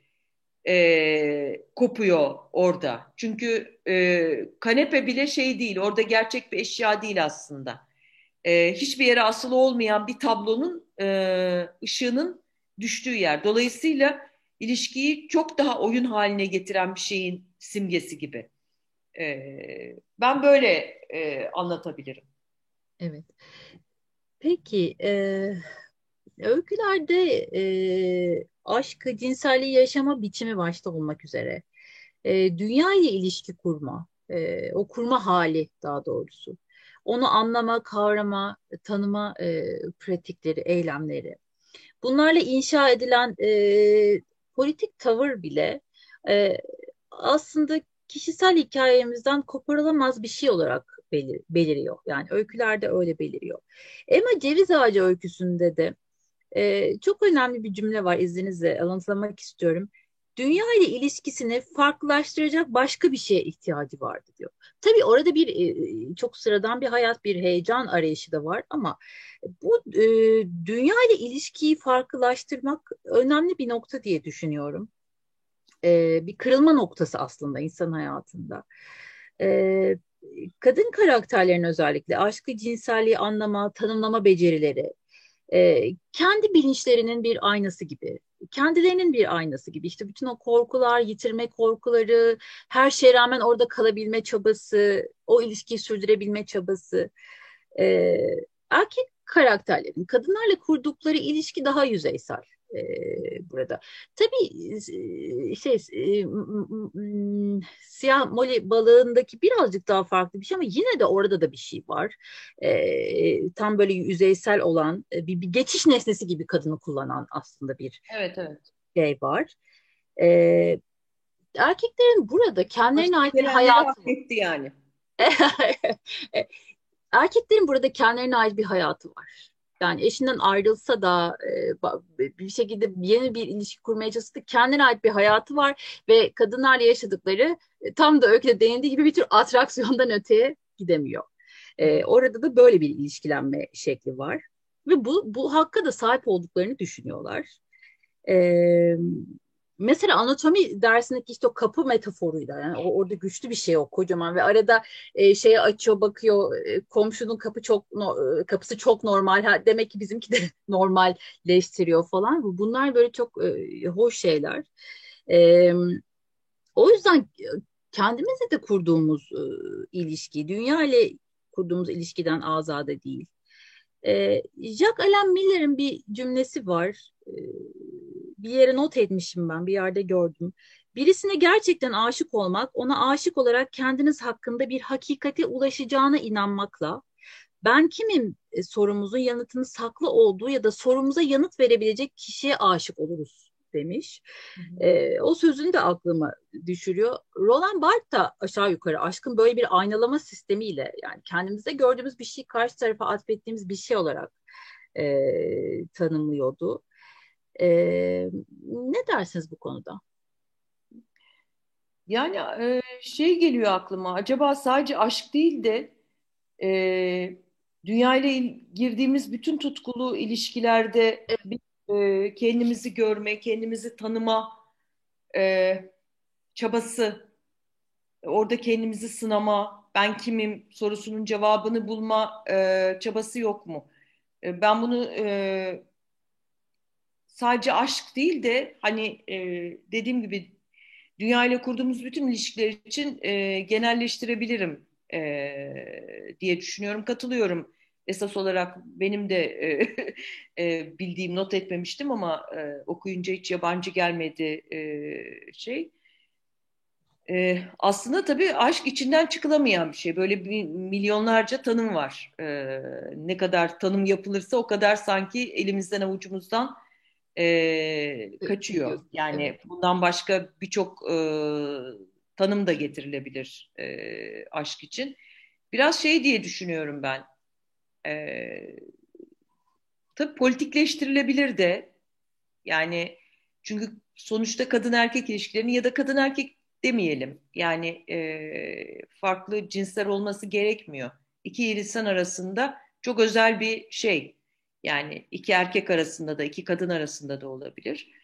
S2: e, kopuyor orada. Çünkü e, kanepe bile şey değil, orada gerçek bir eşya değil aslında. E, hiçbir yere asılı olmayan bir tablonun e, ışığının düştüğü yer. Dolayısıyla ilişkiyi çok daha oyun haline getiren bir şeyin simgesi gibi. E, ben böyle e, anlatabilirim.
S1: Evet. Peki, e, öykülerde e, aşkı, cinselliği yaşama biçimi başta olmak üzere e, dünya ile ilişki kurma, e, o kurma hali daha doğrusu, onu anlama, kavrama, tanıma e, pratikleri, eylemleri. Bunlarla inşa edilen e, politik tavır bile e, aslında kişisel hikayemizden koparılamaz bir şey olarak belir, beliriyor. Yani öykülerde öyle beliriyor. Emma Ceviz Ağacı öyküsünde de e, çok önemli bir cümle var izninizle alıntılamak istiyorum. Dünya ile ilişkisini farklılaştıracak başka bir şeye ihtiyacı vardı diyor. Tabii orada bir e, çok sıradan bir hayat, bir heyecan arayışı da var ama bu e, dünya ile ilişkiyi farklılaştırmak önemli bir nokta diye düşünüyorum. E, bir kırılma noktası aslında insan hayatında. E, kadın karakterlerin özellikle aşkı, cinselliği anlama, tanımlama becerileri, e, kendi bilinçlerinin bir aynası gibi, kendilerinin bir aynası gibi. İşte bütün o korkular, yitirme korkuları, her şeye rağmen orada kalabilme çabası, o ilişkiyi sürdürebilme çabası. E, erkek karakterlerin kadınlarla kurdukları ilişki daha yüzeysel e, burada. Tabii e, şey e, siyah moli balığındaki birazcık daha farklı bir şey ama yine de orada da bir şey var. E, tam böyle yüzeysel olan e, bir, bir geçiş nesnesi gibi kadını kullanan aslında bir
S2: evet, evet.
S1: şey var. E, erkeklerin burada kendilerine ait bir hayatı
S2: yani.
S1: erkeklerin burada kendilerine ait bir hayatı var yani eşinden ayrılsa da e, bir şekilde yeni bir ilişki kurmaya çalışsa kendine ait bir hayatı var ve kadınlarla yaşadıkları e, tam da öyküde denildiği gibi bir tür atraksiyondan öteye gidemiyor. E, orada da böyle bir ilişkilenme şekli var ve bu, bu hakka da sahip olduklarını düşünüyorlar. E, Mesela anatomi dersindeki işte o kapı metaforuyla yani orada güçlü bir şey o kocaman ve arada e, şeye açıyor bakıyor e, komşunun kapı çok no, e, kapısı çok normal ha, demek ki bizimki de normalleştiriyor falan. Bunlar böyle çok e, hoş şeyler. E, o yüzden e, kendimizle de kurduğumuz e, ilişki dünya ile kurduğumuz ilişkiden azade değil. E, Jacques Alain Miller'in bir cümlesi var. E, bir yere not etmişim ben, bir yerde gördüm. Birisine gerçekten aşık olmak, ona aşık olarak kendiniz hakkında bir hakikate ulaşacağına inanmakla, ben kimim e, sorumuzun yanıtının saklı olduğu ya da sorumuza yanıt verebilecek kişiye aşık oluruz demiş. E, o sözünü de aklıma düşürüyor. Roland Barthes da aşağı yukarı aşkın böyle bir aynalama sistemiyle yani kendimize gördüğümüz bir şey karşı tarafa atfettiğimiz bir şey olarak e, tanımlıyordu. E, ne dersiniz bu konuda?
S2: Yani e, şey geliyor aklıma acaba sadece aşk değil de e, dünya ile girdiğimiz bütün tutkulu ilişkilerde e, kendimizi görme, kendimizi tanıma e, çabası, orada kendimizi sınama, ben kimim sorusunun cevabını bulma e, çabası yok mu? E, ben bunu e, sadece aşk değil de hani e, dediğim gibi dünya ile kurduğumuz bütün ilişkiler için e, genelleştirebilirim e, diye düşünüyorum. Katılıyorum. Esas olarak benim de e, e, bildiğim not etmemiştim ama e, okuyunca hiç yabancı gelmedi e, şey. E, aslında tabii aşk içinden çıkılamayan bir şey. Böyle bir milyonlarca tanım var. E, ne kadar tanım yapılırsa o kadar sanki elimizden avucumuzdan e, kaçıyor. Yani bundan başka birçok e, tanım da getirilebilir e, aşk için. Biraz şey diye düşünüyorum ben. E, tabii politikleştirilebilir de. Yani çünkü sonuçta kadın erkek ilişkilerini ya da kadın erkek demeyelim. Yani e, farklı cinsler olması gerekmiyor. İki insan arasında çok özel bir şey. Yani iki erkek arasında da iki kadın arasında da olabilir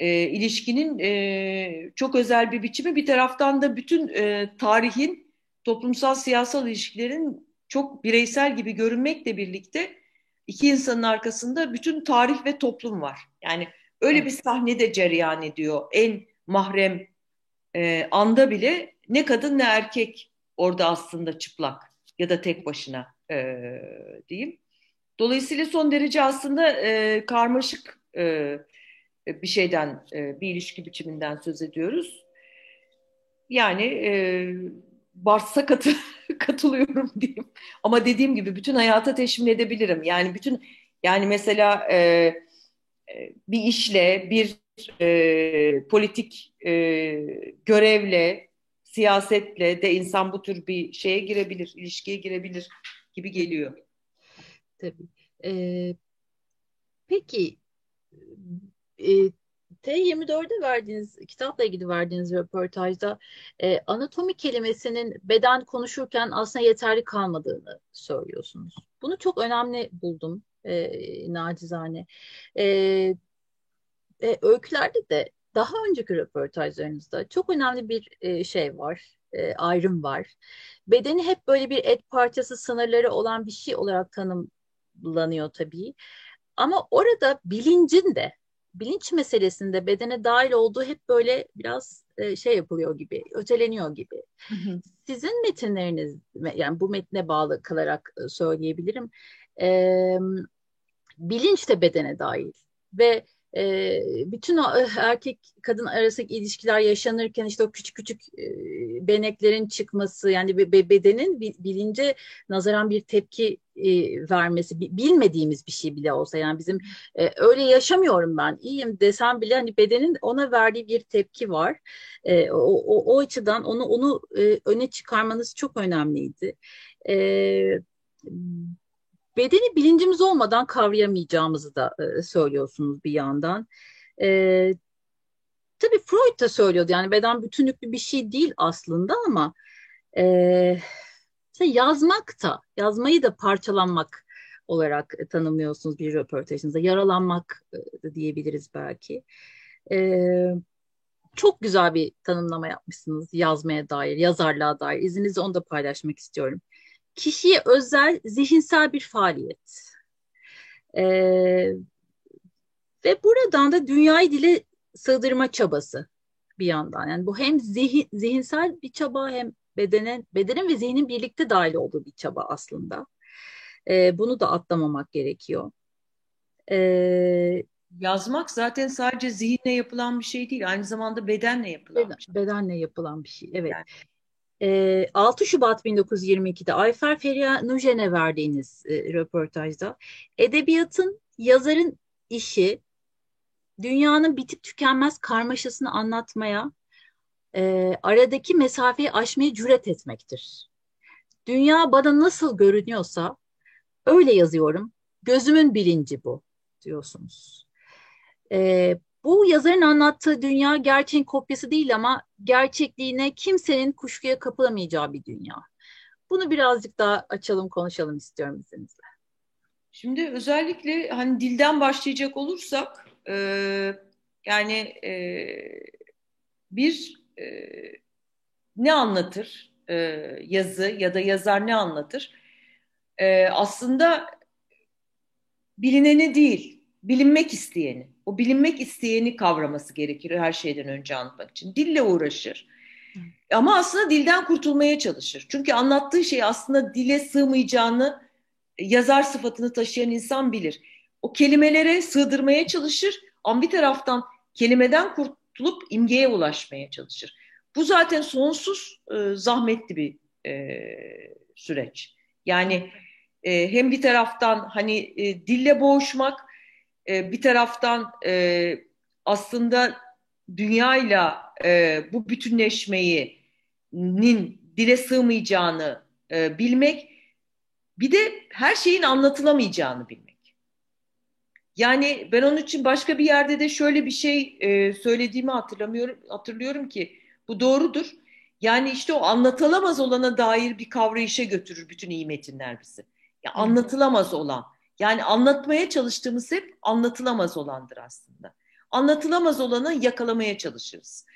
S2: e, ilişkinin e, çok özel bir biçimi. Bir taraftan da bütün e, tarihin toplumsal siyasal ilişkilerin çok bireysel gibi görünmekle birlikte iki insanın arkasında bütün tarih ve toplum var. Yani öyle bir sahnede cereyan ediyor. En mahrem e, anda bile ne kadın ne erkek orada aslında çıplak ya da tek başına e, diyeyim. Dolayısıyla son derece aslında e, karmaşık e, bir şeyden, e, bir ilişki biçiminden söz ediyoruz. Yani e, katı, katılıyorum diyeyim. Ama dediğim gibi bütün hayata teşmil edebilirim. Yani bütün yani mesela e, e, bir işle, bir e, politik e, görevle, siyasetle de insan bu tür bir şeye girebilir, ilişkiye girebilir gibi geliyor.
S1: Tabii. Ee, peki e, T24'de verdiğiniz, kitapla ilgili verdiğiniz röportajda e, anatomi kelimesinin beden konuşurken aslında yeterli kalmadığını söylüyorsunuz. Bunu çok önemli buldum e, nacizane. E, e, öykülerde de daha önceki röportajlarınızda çok önemli bir e, şey var, e, ayrım var. Bedeni hep böyle bir et parçası sınırları olan bir şey olarak tanımlanıyor tabii. Ama orada bilincin de bilinç meselesinde bedene dahil olduğu hep böyle biraz e, şey yapılıyor gibi, öteleniyor gibi. Hı hı. Sizin metinleriniz, yani bu metne bağlı kalarak e, söyleyebilirim, e, bilinç de bedene dahil ve e, bütün o eh, erkek kadın arasındaki ilişkiler yaşanırken işte o küçük küçük e, beneklerin çıkması yani be, bedenin bilince nazaran bir tepki e, vermesi bilmediğimiz bir şey bile olsa yani bizim e, öyle yaşamıyorum ben iyiyim desem bile hani bedenin ona verdiği bir tepki var e, o, o, o açıdan onu onu e, öne çıkarmanız çok önemliydi. E, bedeni bilincimiz olmadan kavrayamayacağımızı da e, söylüyorsunuz bir yandan. E, tabii Freud da söylüyordu yani beden bütünlüklü bir şey değil aslında ama e, yazmak da, yazmayı da parçalanmak olarak tanımlıyorsunuz bir röportajınızda. Yaralanmak e, diyebiliriz belki. E, çok güzel bir tanımlama yapmışsınız yazmaya dair, yazarlığa dair. İzninizle onu da paylaşmak istiyorum kişiye özel zihinsel bir faaliyet. E, ve buradan da dünyayı dile sığdırma çabası bir yandan. Yani bu hem zihin, zihinsel bir çaba hem bedenen, bedenin ve zihnin birlikte dahil olduğu bir çaba aslında. E, bunu da atlamamak gerekiyor. E,
S2: yazmak zaten sadece zihinle yapılan bir şey değil. Aynı zamanda bedenle yapılan
S1: Beden, bir şey. Bedenle yapılan bir şey. Evet. Yani. E, 6 Şubat 1922'de Ayfer Feriha Nujen'e verdiğiniz e, röportajda edebiyatın yazarın işi dünyanın bitip tükenmez karmaşasını anlatmaya, e, aradaki mesafeyi aşmaya cüret etmektir. Dünya bana nasıl görünüyorsa öyle yazıyorum. Gözümün bilinci bu diyorsunuz. E, bu yazarın anlattığı dünya gerçeğin kopyası değil ama gerçekliğine kimsenin kuşkuya kapılamayacağı bir dünya. Bunu birazcık daha açalım konuşalım istiyorum izninizle.
S2: Şimdi özellikle hani dilden başlayacak olursak e, yani e, bir e, ne anlatır e, yazı ya da yazar ne anlatır? E, aslında bilineni değil, bilinmek isteyeni. O bilinmek isteyeni kavraması gerekir her şeyden önce anlatmak için. Dille uğraşır. Ama aslında dilden kurtulmaya çalışır. Çünkü anlattığı şey aslında dile sığmayacağını yazar sıfatını taşıyan insan bilir. O kelimelere sığdırmaya çalışır ama bir taraftan kelimeden kurtulup imgeye ulaşmaya çalışır. Bu zaten sonsuz e, zahmetli bir e, süreç. Yani e, hem bir taraftan hani e, dille boğuşmak, e, bir taraftan e, aslında dünyayla e, bu bütünleşmeyin dile sığmayacağını e, bilmek, bir de her şeyin anlatılamayacağını bilmek. Yani ben onun için başka bir yerde de şöyle bir şey e, söylediğimi hatırlamıyorum, hatırlıyorum ki bu doğrudur. Yani işte o anlatılamaz olana dair bir kavrayışa götürür bütün iyi metinler bizi. Ya anlatılamaz olan. Yani anlatmaya çalıştığımız hep anlatılamaz olandır aslında. Anlatılamaz olanı yakalamaya çalışırız.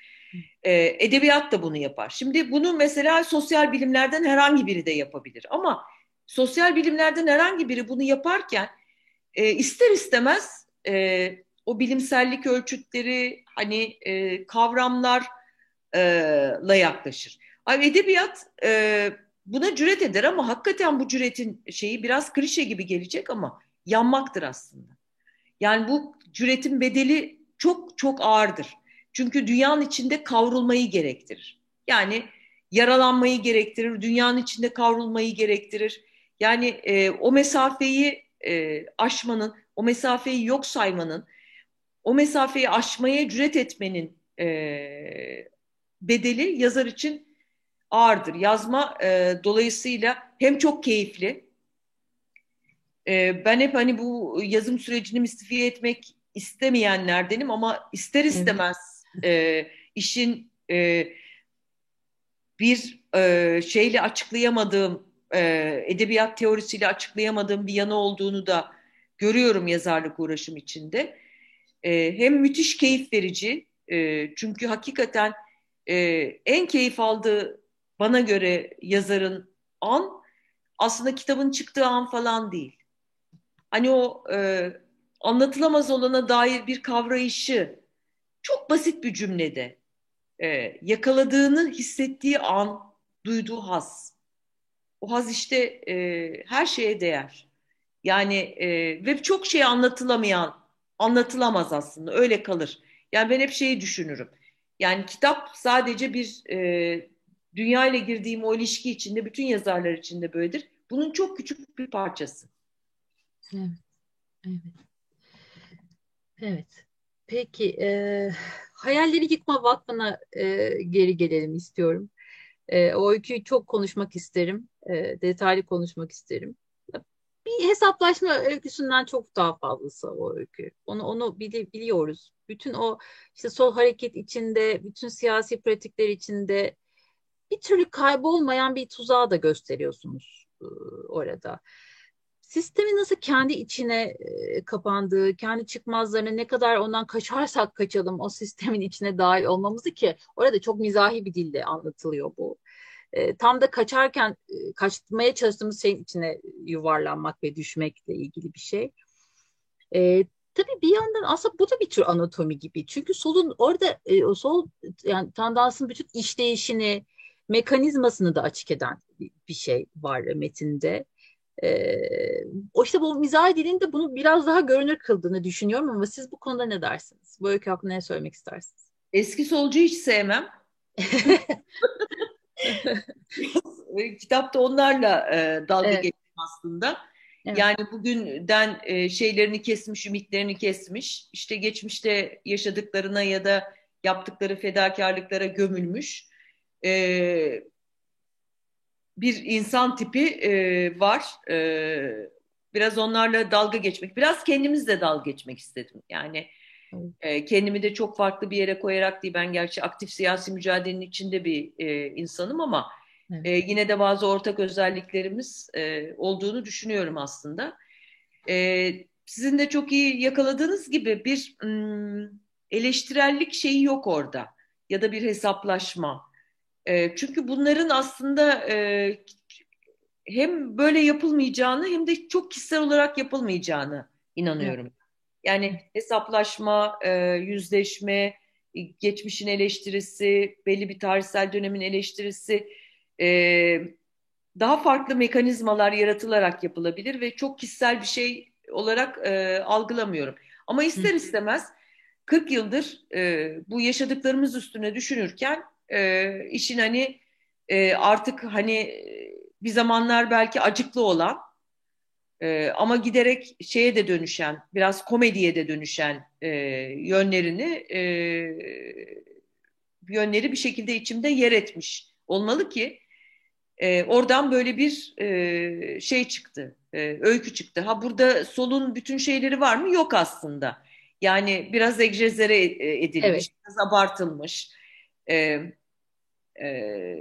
S2: Ee, edebiyat da bunu yapar. Şimdi bunu mesela sosyal bilimlerden herhangi biri de yapabilir. Ama sosyal bilimlerden herhangi biri bunu yaparken e, ister istemez e, o bilimsellik ölçütleri hani e, kavramlarla yaklaşır. Abi edebiyat e, buna cüret eder ama hakikaten bu cüretin şeyi biraz klişe gibi gelecek ama yanmaktır aslında. Yani bu cüretin bedeli çok çok ağırdır. Çünkü dünyanın içinde kavrulmayı gerektirir. Yani yaralanmayı gerektirir, dünyanın içinde kavrulmayı gerektirir. Yani e, o mesafeyi e, aşmanın, o mesafeyi yok saymanın, o mesafeyi aşmaya cüret etmenin e, bedeli yazar için ağırdır. Yazma e, dolayısıyla hem çok keyifli. E, ben hep hani bu yazım sürecini mistifiye etmek istemeyenlerdenim ama ister istemez e, işin e, bir e, şeyle açıklayamadığım, e, edebiyat teorisiyle açıklayamadığım bir yanı olduğunu da görüyorum yazarlık uğraşım içinde. E, hem müthiş keyif verici, e, çünkü hakikaten e, en keyif aldığı bana göre yazarın an aslında kitabın çıktığı an falan değil. Hani o e, anlatılamaz olana dair bir kavrayışı çok basit bir cümlede e, yakaladığını hissettiği an duyduğu haz. O haz işte e, her şeye değer. Yani e, ve çok şey anlatılamayan, anlatılamaz aslında öyle kalır. Yani ben hep şeyi düşünürüm. Yani kitap sadece bir e, dünya ile girdiğim o ilişki içinde bütün yazarlar içinde böyledir. Bunun çok küçük bir parçası.
S1: Evet. Evet. Evet. Peki e, Hayalleri Yıkma Vakfı'na e, geri gelelim istiyorum. E, o öyküyü çok konuşmak isterim. E, detaylı konuşmak isterim. Bir hesaplaşma öyküsünden çok daha fazlası o öykü. Onu onu bili, biliyoruz. Bütün o işte sol hareket içinde, bütün siyasi pratikler içinde bir türlü kaybolmayan bir tuzağı da gösteriyorsunuz e, orada. Sistemi nasıl kendi içine e, kapandığı, kendi çıkmazlarına ne kadar ondan kaçarsak kaçalım o sistemin içine dahil olmamızı ki orada çok mizahi bir dille anlatılıyor bu. E, tam da kaçarken kaçmaya çalıştığımız şeyin içine yuvarlanmak ve düşmekle ilgili bir şey. E, tabii bir yandan aslında bu da bir tür anatomi gibi. Çünkü solun orada e, o sol yani tandansın bütün işleyişini, mekanizmasını da açık eden bir şey var metinde. E, o işte bu mizah dilinin de bunu biraz daha görünür kıldığını düşünüyorum ama siz bu konuda ne dersiniz? Bu öykü hakkında ne söylemek istersiniz?
S2: Eski solcu hiç sevmem. Kitapta onlarla e, dalga evet. geçtim aslında. Evet. Yani bugünden e, şeylerini kesmiş, ümitlerini kesmiş. İşte geçmişte yaşadıklarına ya da yaptıkları fedakarlıklara gömülmüş. E, bir insan tipi e, var. E, biraz onlarla dalga geçmek, biraz kendimizle dalga geçmek istedim. Yani e, kendimi de çok farklı bir yere koyarak değil. Ben gerçi aktif siyasi mücadelenin içinde bir e, insanım ama evet. e, yine de bazı ortak özelliklerimiz e, olduğunu düşünüyorum aslında. E, sizin de çok iyi yakaladığınız gibi bir m, eleştirellik şeyi yok orada ya da bir hesaplaşma. E, çünkü bunların aslında e, hem böyle yapılmayacağını hem de çok kişisel olarak yapılmayacağını inanıyorum. Evet. Yani hesaplaşma, e, yüzleşme, geçmişin eleştirisi, belli bir tarihsel dönemin eleştirisi e, daha farklı mekanizmalar yaratılarak yapılabilir ve çok kişisel bir şey olarak e, algılamıyorum. Ama ister istemez 40 yıldır e, bu yaşadıklarımız üstüne düşünürken e, işin hani e, artık hani bir zamanlar belki acıklı olan e, ama giderek şeye de dönüşen, biraz komediye de dönüşen e, yönlerini e, yönleri bir şekilde içimde yer etmiş olmalı ki e, oradan böyle bir e, şey çıktı, e, öykü çıktı. Ha burada solun bütün şeyleri var mı? Yok aslında. Yani biraz egzezere edilmiş, evet. biraz abartılmış. E, e,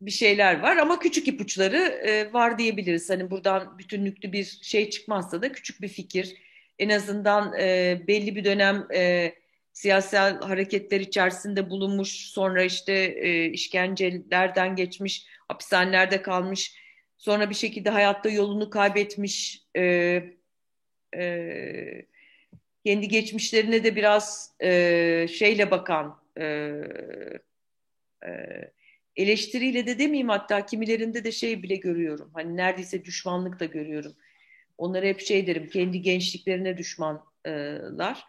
S2: bir şeyler var ama küçük ipuçları e, var diyebiliriz. Hani buradan bütünlüklü bir şey çıkmazsa da küçük bir fikir. En azından e, belli bir dönem e, siyasal hareketler içerisinde bulunmuş, sonra işte e, işkencelerden geçmiş, hapishanelerde kalmış, sonra bir şekilde hayatta yolunu kaybetmiş, e, e, kendi geçmişlerine de biraz e, şeyle bakan, e, e, eleştiriyle de demeyeyim hatta kimilerinde de şey bile görüyorum. Hani neredeyse düşmanlık da görüyorum. Onlara hep şey derim kendi gençliklerine düşmanlar.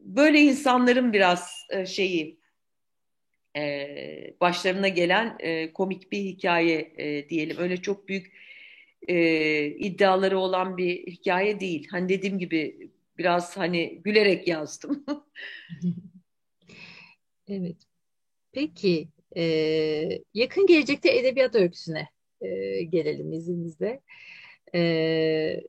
S2: Böyle insanların biraz e, şeyi e, başlarına gelen e, komik bir hikaye diyelim. Öyle çok büyük iddiaları olan bir hikaye değil. Hani dediğim gibi biraz hani gülerek yazdım.
S1: evet. Peki ee, yakın gelecekte edebiyat öyküsüne e, gelelim izninizle. Ee,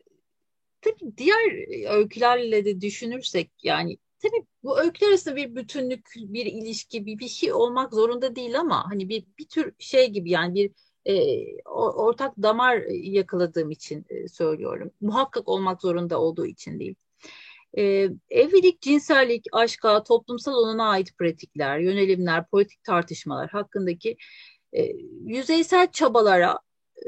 S1: tabii diğer öykülerle de düşünürsek yani tabii bu öyküler arasında bir bütünlük, bir ilişki, bir, bir şey olmak zorunda değil ama hani bir, bir tür şey gibi yani bir e, ortak damar yakaladığım için e, söylüyorum. Muhakkak olmak zorunda olduğu için değil. E, evlilik, cinsellik, aşka, toplumsal olana ait pratikler, yönelimler, politik tartışmalar hakkındaki e, yüzeysel çabalara e,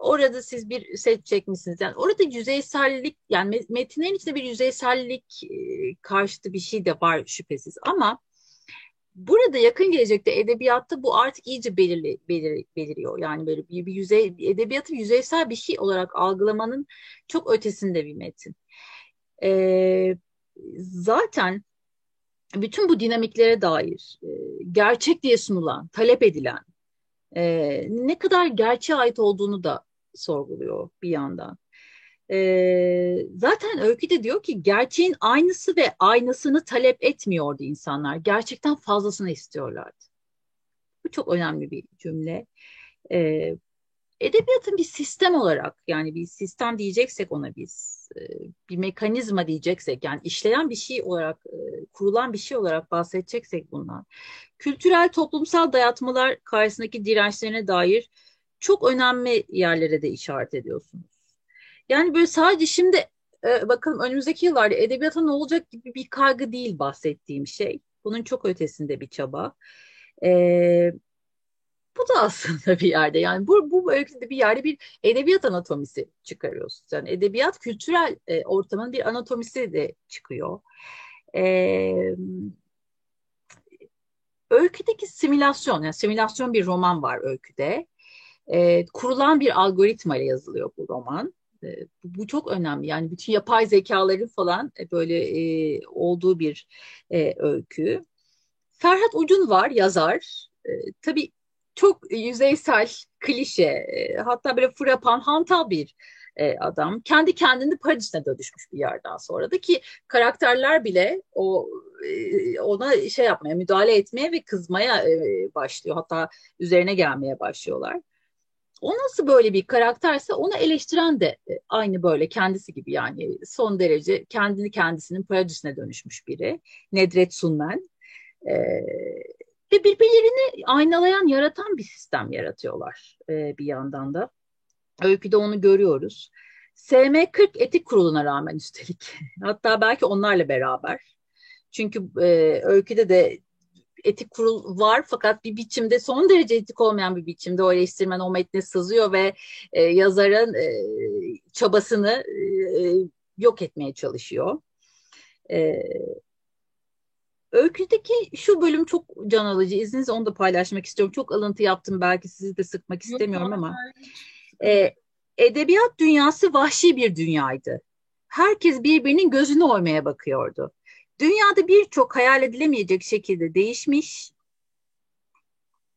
S1: orada siz bir set çekmişsiniz. Yani orada yüzeysellik yani metinlerin içinde bir yüzeysellik e, karşıtı bir şey de var şüphesiz ama burada yakın gelecekte edebiyatta bu artık iyice belirli, belir, beliriyor. Yani böyle bir, bir yüzey edebiyatı yüzeysel bir şey olarak algılamanın çok ötesinde bir metin. E, zaten bütün bu dinamiklere dair e, gerçek diye sunulan, talep edilen e, ne kadar gerçeğe ait olduğunu da sorguluyor bir yandan. E, zaten öyküde diyor ki gerçeğin aynısı ve aynısını talep etmiyordu insanlar. Gerçekten fazlasını istiyorlardı. Bu çok önemli bir cümle. E, edebiyatın bir sistem olarak yani bir sistem diyeceksek ona biz e, bir mekanizma diyeceksek yani işleyen bir şey olarak e, kurulan bir şey olarak bahsedeceksek bundan kültürel toplumsal dayatmalar karşısındaki dirençlerine dair çok önemli yerlere de işaret ediyorsunuz. Yani böyle sadece şimdi e, bakalım önümüzdeki yıllarda edebiyata ne olacak gibi bir kaygı değil bahsettiğim şey. Bunun çok ötesinde bir çaba. Ee, bu da aslında bir yerde yani bu, bu öyküde bir yerde bir edebiyat anatomisi çıkarıyorsunuz. Yani edebiyat kültürel e, ortamın bir anatomisi de çıkıyor. E, öyküdeki simülasyon, yani simülasyon bir roman var öyküde. E, kurulan bir algoritma ile yazılıyor bu roman. E, bu çok önemli. Yani bütün yapay zekaların falan e, böyle e, olduğu bir e, öykü. Ferhat Ucun var yazar. E, tabii çok yüzeysel, klişe, e, hatta böyle frapan, hantal bir e, adam. Kendi kendini Paris'e dönüşmüş bir yerden sonra da ki karakterler bile o e, ona şey yapmaya, müdahale etmeye ve kızmaya başlıyor. Hatta üzerine gelmeye başlıyorlar. O nasıl böyle bir karakterse onu eleştiren de aynı böyle kendisi gibi yani son derece kendini kendisinin paradisine dönüşmüş biri. Nedret Sunmen. E, ve birbirlerini aynalayan, yaratan bir sistem yaratıyorlar e, bir yandan da. Öyküde onu görüyoruz. SM40 etik kuruluna rağmen üstelik. Hatta belki onlarla beraber. Çünkü e, öyküde de etik kurul var fakat bir biçimde son derece etik olmayan bir biçimde o eleştirmen o metne sızıyor ve e, yazarın e, çabasını e, yok etmeye çalışıyor. E, öyküdeki şu bölüm çok can alıcı. İzninizle onu da paylaşmak istiyorum. Çok alıntı yaptım belki sizi de sıkmak istemiyorum ama. E, edebiyat dünyası vahşi bir dünyaydı. Herkes birbirinin gözünü oymaya bakıyordu. Dünyada birçok hayal edilemeyecek şekilde değişmiş.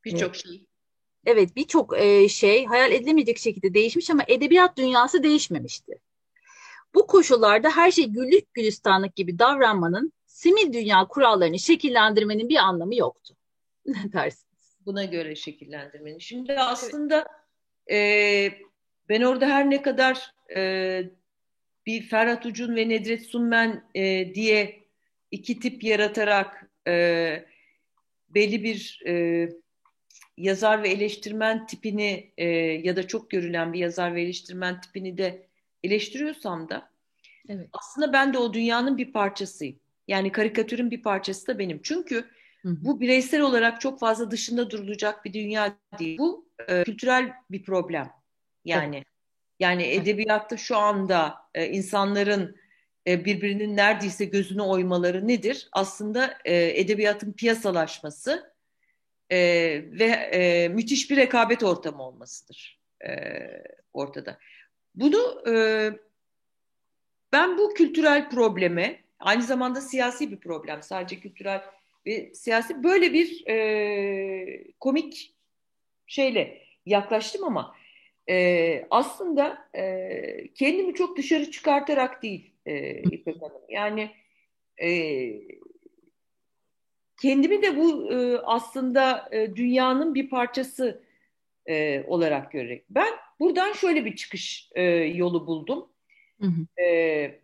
S2: Birçok şey.
S1: Evet birçok e, şey hayal edilemeyecek şekilde değişmiş ama edebiyat dünyası değişmemişti. Bu koşullarda her şey güllük gülistanlık gibi davranmanın simil dünya kurallarını şekillendirmenin bir anlamı yoktu. Ne dersiniz?
S2: Buna göre şekillendirmenin. Şimdi aslında evet. e, ben orada her ne kadar e, bir Ferhat Ucun ve Nedret Sunmen e, diye iki tip yaratarak e, belli bir e, yazar ve eleştirmen tipini e, ya da çok görülen bir yazar ve eleştirmen tipini de eleştiriyorsam da evet. aslında ben de o dünyanın bir parçasıyım. Yani karikatürün bir parçası da benim. Çünkü bu bireysel olarak çok fazla dışında durulacak bir dünya değil. Bu e, kültürel bir problem. Yani evet. yani edebiyatta şu anda e, insanların e, birbirinin neredeyse gözünü oymaları nedir? Aslında e, edebiyatın piyasalaşması e, ve e, müthiş bir rekabet ortamı olmasıdır e, ortada. Bunu e, ben bu kültürel probleme aynı zamanda siyasi bir problem sadece kültürel ve siyasi böyle bir e, komik şeyle yaklaştım ama e, aslında e, kendimi çok dışarı çıkartarak değil e, İpek Hanım. Yani e, kendimi de bu e, aslında e, dünyanın bir parçası e, olarak görerek. Ben buradan şöyle bir çıkış e, yolu buldum. Hı hı. E,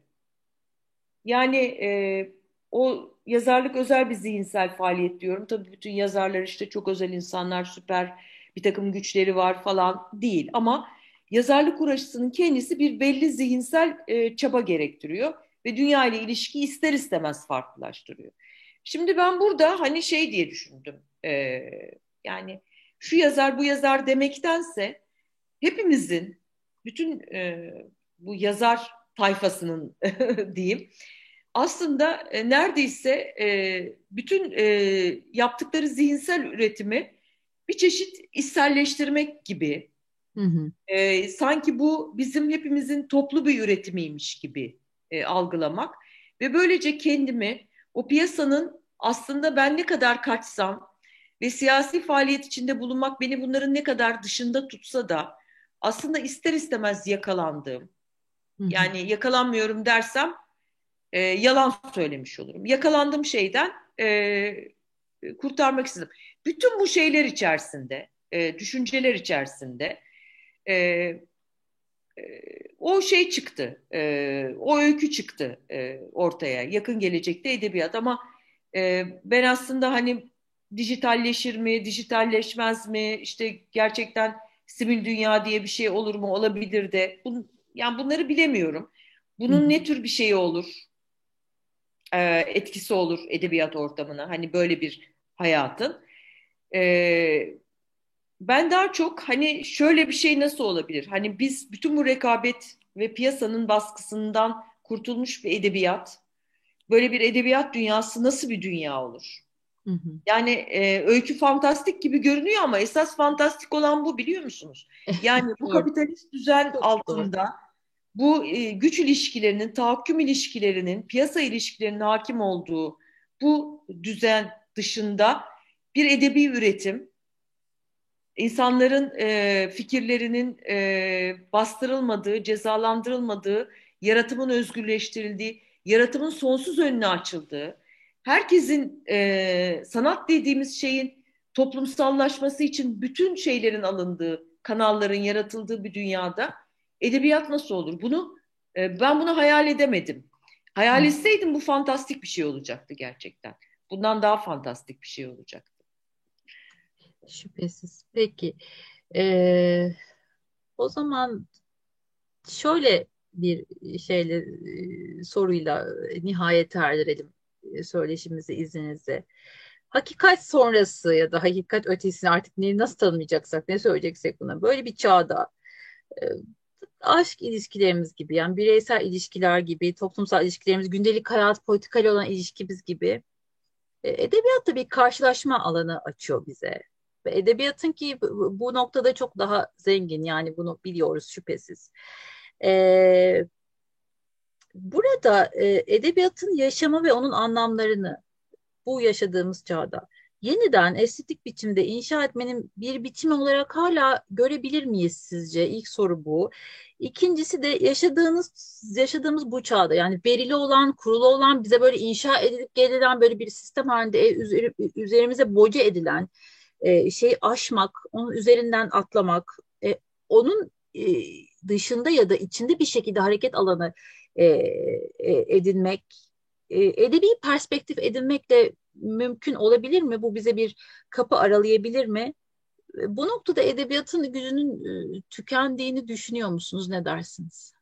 S2: yani e, o yazarlık özel bir zihinsel faaliyet diyorum. Tabii bütün yazarlar işte çok özel insanlar, süper bir takım güçleri var falan değil. Ama yazarlık uğraşısının kendisi bir belli zihinsel e, çaba gerektiriyor ve dünya ile ilişki ister istemez farklılaştırıyor. Şimdi ben burada hani şey diye düşündüm. E, yani şu yazar bu yazar demektense hepimizin bütün e, bu yazar tayfasının diyeyim aslında e, neredeyse e, bütün e, yaptıkları zihinsel üretimi bir çeşit içselleştirmek gibi. Hı hı. E, sanki bu bizim hepimizin toplu bir üretimiymiş gibi e, algılamak ve böylece kendimi o piyasanın aslında ben ne kadar kaçsam ve siyasi faaliyet içinde bulunmak beni bunların ne kadar dışında tutsa da aslında ister istemez yakalandığım. Yani yakalanmıyorum dersem e, yalan söylemiş olurum. Yakalandığım şeyden e, kurtarmak istedim. Bütün bu şeyler içerisinde, e, düşünceler içerisinde e, e, o şey çıktı, e, o öykü çıktı e, ortaya. Yakın gelecekte edebiyat ama e, ben aslında hani dijitalleşir mi, dijitalleşmez mi, işte gerçekten simül dünya diye bir şey olur mu, olabilir de. Bun, yani bunları bilemiyorum. Bunun ne tür bir şeyi olur, e, etkisi olur edebiyat ortamına. Hani böyle bir hayatın. E, ben daha çok hani şöyle bir şey nasıl olabilir? Hani biz bütün bu rekabet ve piyasanın baskısından kurtulmuş bir edebiyat, böyle bir edebiyat dünyası nasıl bir dünya olur? Hı hı. Yani e, öykü fantastik gibi görünüyor ama esas fantastik olan bu biliyor musunuz? Yani bu kapitalist düzen altında bu e, güç ilişkilerinin, tahakküm ilişkilerinin, piyasa ilişkilerinin hakim olduğu bu düzen dışında bir edebi üretim, insanların e, fikirlerinin e, bastırılmadığı, cezalandırılmadığı, yaratımın özgürleştirildiği, yaratımın sonsuz önüne açıldığı, herkesin e, sanat dediğimiz şeyin toplumsallaşması için bütün şeylerin alındığı, kanalların yaratıldığı bir dünyada edebiyat nasıl olur? Bunu e, ben bunu hayal edemedim. Hayal etseydim bu fantastik bir şey olacaktı gerçekten. Bundan daha fantastik bir şey olacaktı.
S1: Şüphesiz. Peki. Ee, o zaman şöyle bir şeyle e, soruyla nihayet erdirelim söyleşimizi izninizle. Hakikat sonrası ya da hakikat ötesini artık ne, nasıl tanımlayacaksak, ne söyleyeceksek buna böyle bir çağda e, aşk ilişkilerimiz gibi yani bireysel ilişkiler gibi, toplumsal ilişkilerimiz, gündelik hayat, politikal olan ilişkimiz gibi edebiyat da bir karşılaşma alanı açıyor bize. Ve edebiyatın ki bu noktada çok daha zengin yani bunu biliyoruz şüphesiz. Ee, burada e, edebiyatın yaşamı ve onun anlamlarını bu yaşadığımız çağda yeniden estetik biçimde inşa etmenin bir biçimi olarak hala görebilir miyiz sizce? İlk soru bu. İkincisi de yaşadığınız yaşadığımız bu çağda yani verili olan, kurulu olan, bize böyle inşa edilip gelen böyle bir sistem halinde üzerimize boca edilen e, şeyi aşmak, onun üzerinden atlamak, e, onun e, dışında ya da içinde bir şekilde hareket alanı e, e, edinmek, e, edebi perspektif edinmekle mümkün olabilir mi? Bu bize bir kapı aralayabilir mi? E, bu noktada edebiyatın gücünün e, tükendiğini düşünüyor musunuz? Ne dersiniz?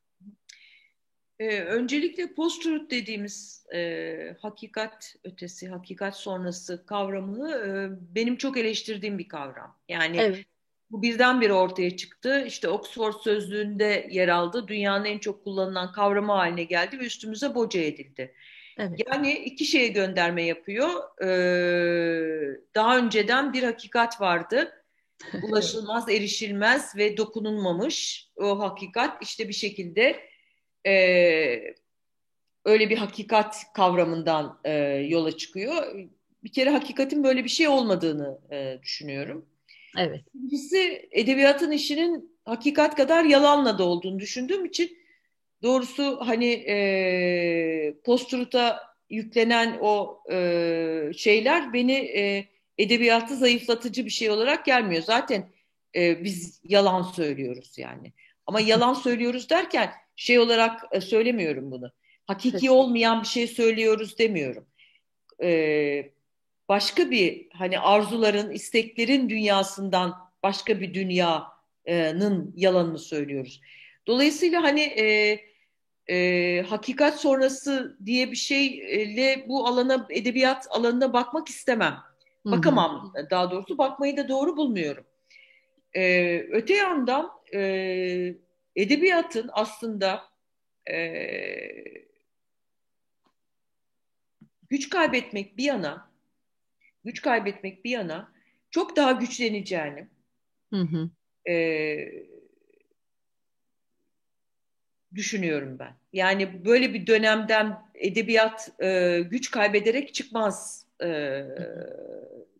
S2: Ee, öncelikle post-truth dediğimiz e, hakikat ötesi, hakikat sonrası kavramını e, benim çok eleştirdiğim bir kavram. Yani evet. Bu birdenbire ortaya çıktı. İşte Oxford Sözlüğü'nde yer aldı. Dünyanın en çok kullanılan kavramı haline geldi ve üstümüze boca edildi. Evet. Yani iki şeye gönderme yapıyor. Ee, daha önceden bir hakikat vardı. Ulaşılmaz, erişilmez ve dokunulmamış o hakikat işte bir şekilde e, öyle bir hakikat kavramından e, yola çıkıyor. Bir kere hakikatin böyle bir şey olmadığını e, düşünüyorum. Evet. İkincisi edebiyatın işinin hakikat kadar yalanla da olduğunu düşündüğüm için doğrusu hani e, postruta yüklenen o e, şeyler beni e, edebiyatı zayıflatıcı bir şey olarak gelmiyor. Zaten e, biz yalan söylüyoruz yani. Ama yalan söylüyoruz derken şey olarak e, söylemiyorum bunu. Hakiki olmayan bir şey söylüyoruz demiyorum. Ee, başka bir hani arzuların, isteklerin dünyasından başka bir dünyanın yalanını söylüyoruz. Dolayısıyla hani e, e, hakikat sonrası diye bir şeyle bu alana edebiyat alanına bakmak istemem. Bakamam Hı-hı. daha doğrusu bakmayı da doğru bulmuyorum. E, öte yandan e, edebiyatın aslında e, güç kaybetmek bir yana güç kaybetmek bir yana çok daha güçleneceğini hı hı. E, düşünüyorum ben. Yani böyle bir dönemden edebiyat e, güç kaybederek çıkmaz e,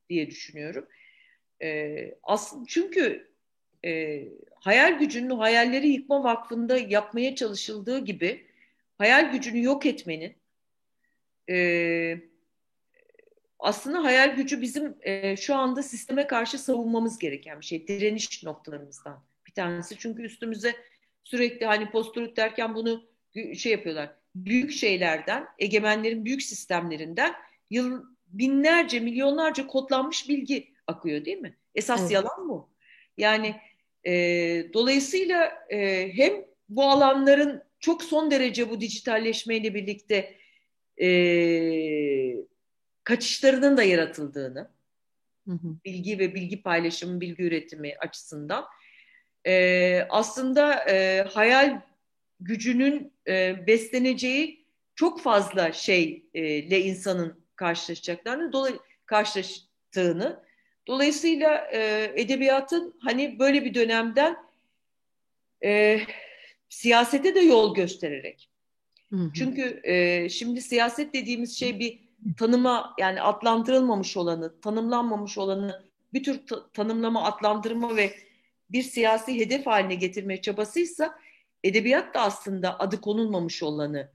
S2: diye düşünüyorum. E, aslında çünkü e, hayal gücünün hayalleri yıkma vakfında yapmaya çalışıldığı gibi hayal gücünü yok etmenin e, aslında hayal gücü bizim e, şu anda sisteme karşı savunmamız gereken bir şey. Direniş noktalarımızdan bir tanesi. Çünkü üstümüze sürekli hani posturut derken bunu şey yapıyorlar. Büyük şeylerden, egemenlerin büyük sistemlerinden yıl binlerce, milyonlarca kodlanmış bilgi akıyor değil mi? Esas evet. yalan bu. Yani e, dolayısıyla e, hem bu alanların çok son derece bu dijitalleşmeyle birlikte e, kaçışlarının da yaratıldığını, hı hı. bilgi ve bilgi paylaşımı, bilgi üretimi açısından e, aslında e, hayal gücünün e, besleneceği çok fazla şeyle insanın karşılaşacaklarını, dolayı karşılaştığını. Dolayısıyla e, edebiyatın hani böyle bir dönemden e, siyasete de yol göstererek. Hı hı. Çünkü e, şimdi siyaset dediğimiz şey bir tanıma yani adlandırılmamış olanı, tanımlanmamış olanı bir tür ta- tanımlama, adlandırma ve bir siyasi hedef haline getirme çabasıysa edebiyat da aslında adı konulmamış olanı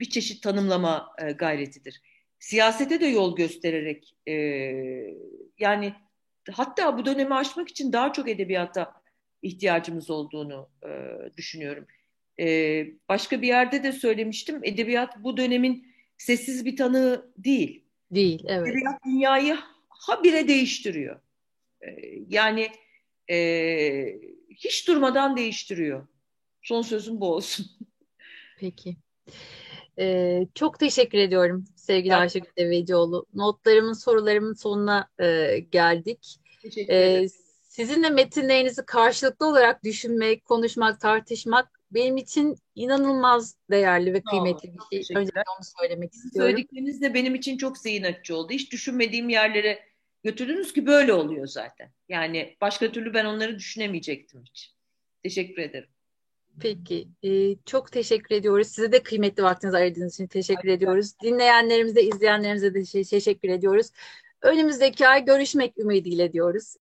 S2: bir çeşit tanımlama e, gayretidir. Siyasete de yol göstererek e, yani hatta bu dönemi aşmak için daha çok edebiyata ihtiyacımız olduğunu e, düşünüyorum. E, başka bir yerde de söylemiştim edebiyat bu dönemin sessiz bir tanığı değil.
S1: Değil, evet.
S2: Edebiyat dünyayı habire değiştiriyor. E, yani e, hiç durmadan değiştiriyor. Son sözüm bu olsun.
S1: Peki. Ee, çok teşekkür ediyorum sevgili evet. Ayşegül Devecioğlu. Notlarımın, sorularımın sonuna e, geldik. Teşekkür ederim. Ee, sizinle metinlerinizi karşılıklı olarak düşünmek, konuşmak, tartışmak benim için inanılmaz değerli ve kıymetli bir şey. Önce onu söylemek istiyorum.
S2: Söyledikleriniz de benim için çok zihin açıcı oldu. Hiç düşünmediğim yerlere götürdünüz ki böyle oluyor zaten. Yani başka türlü ben onları düşünemeyecektim hiç. Teşekkür ederim.
S1: Peki. Ee, çok teşekkür ediyoruz. Size de kıymetli vaktinizi ayırdığınız için teşekkür Aynen. ediyoruz. Dinleyenlerimize, izleyenlerimize de teşekkür ediyoruz. Önümüzdeki ay görüşmek ümidiyle diyoruz.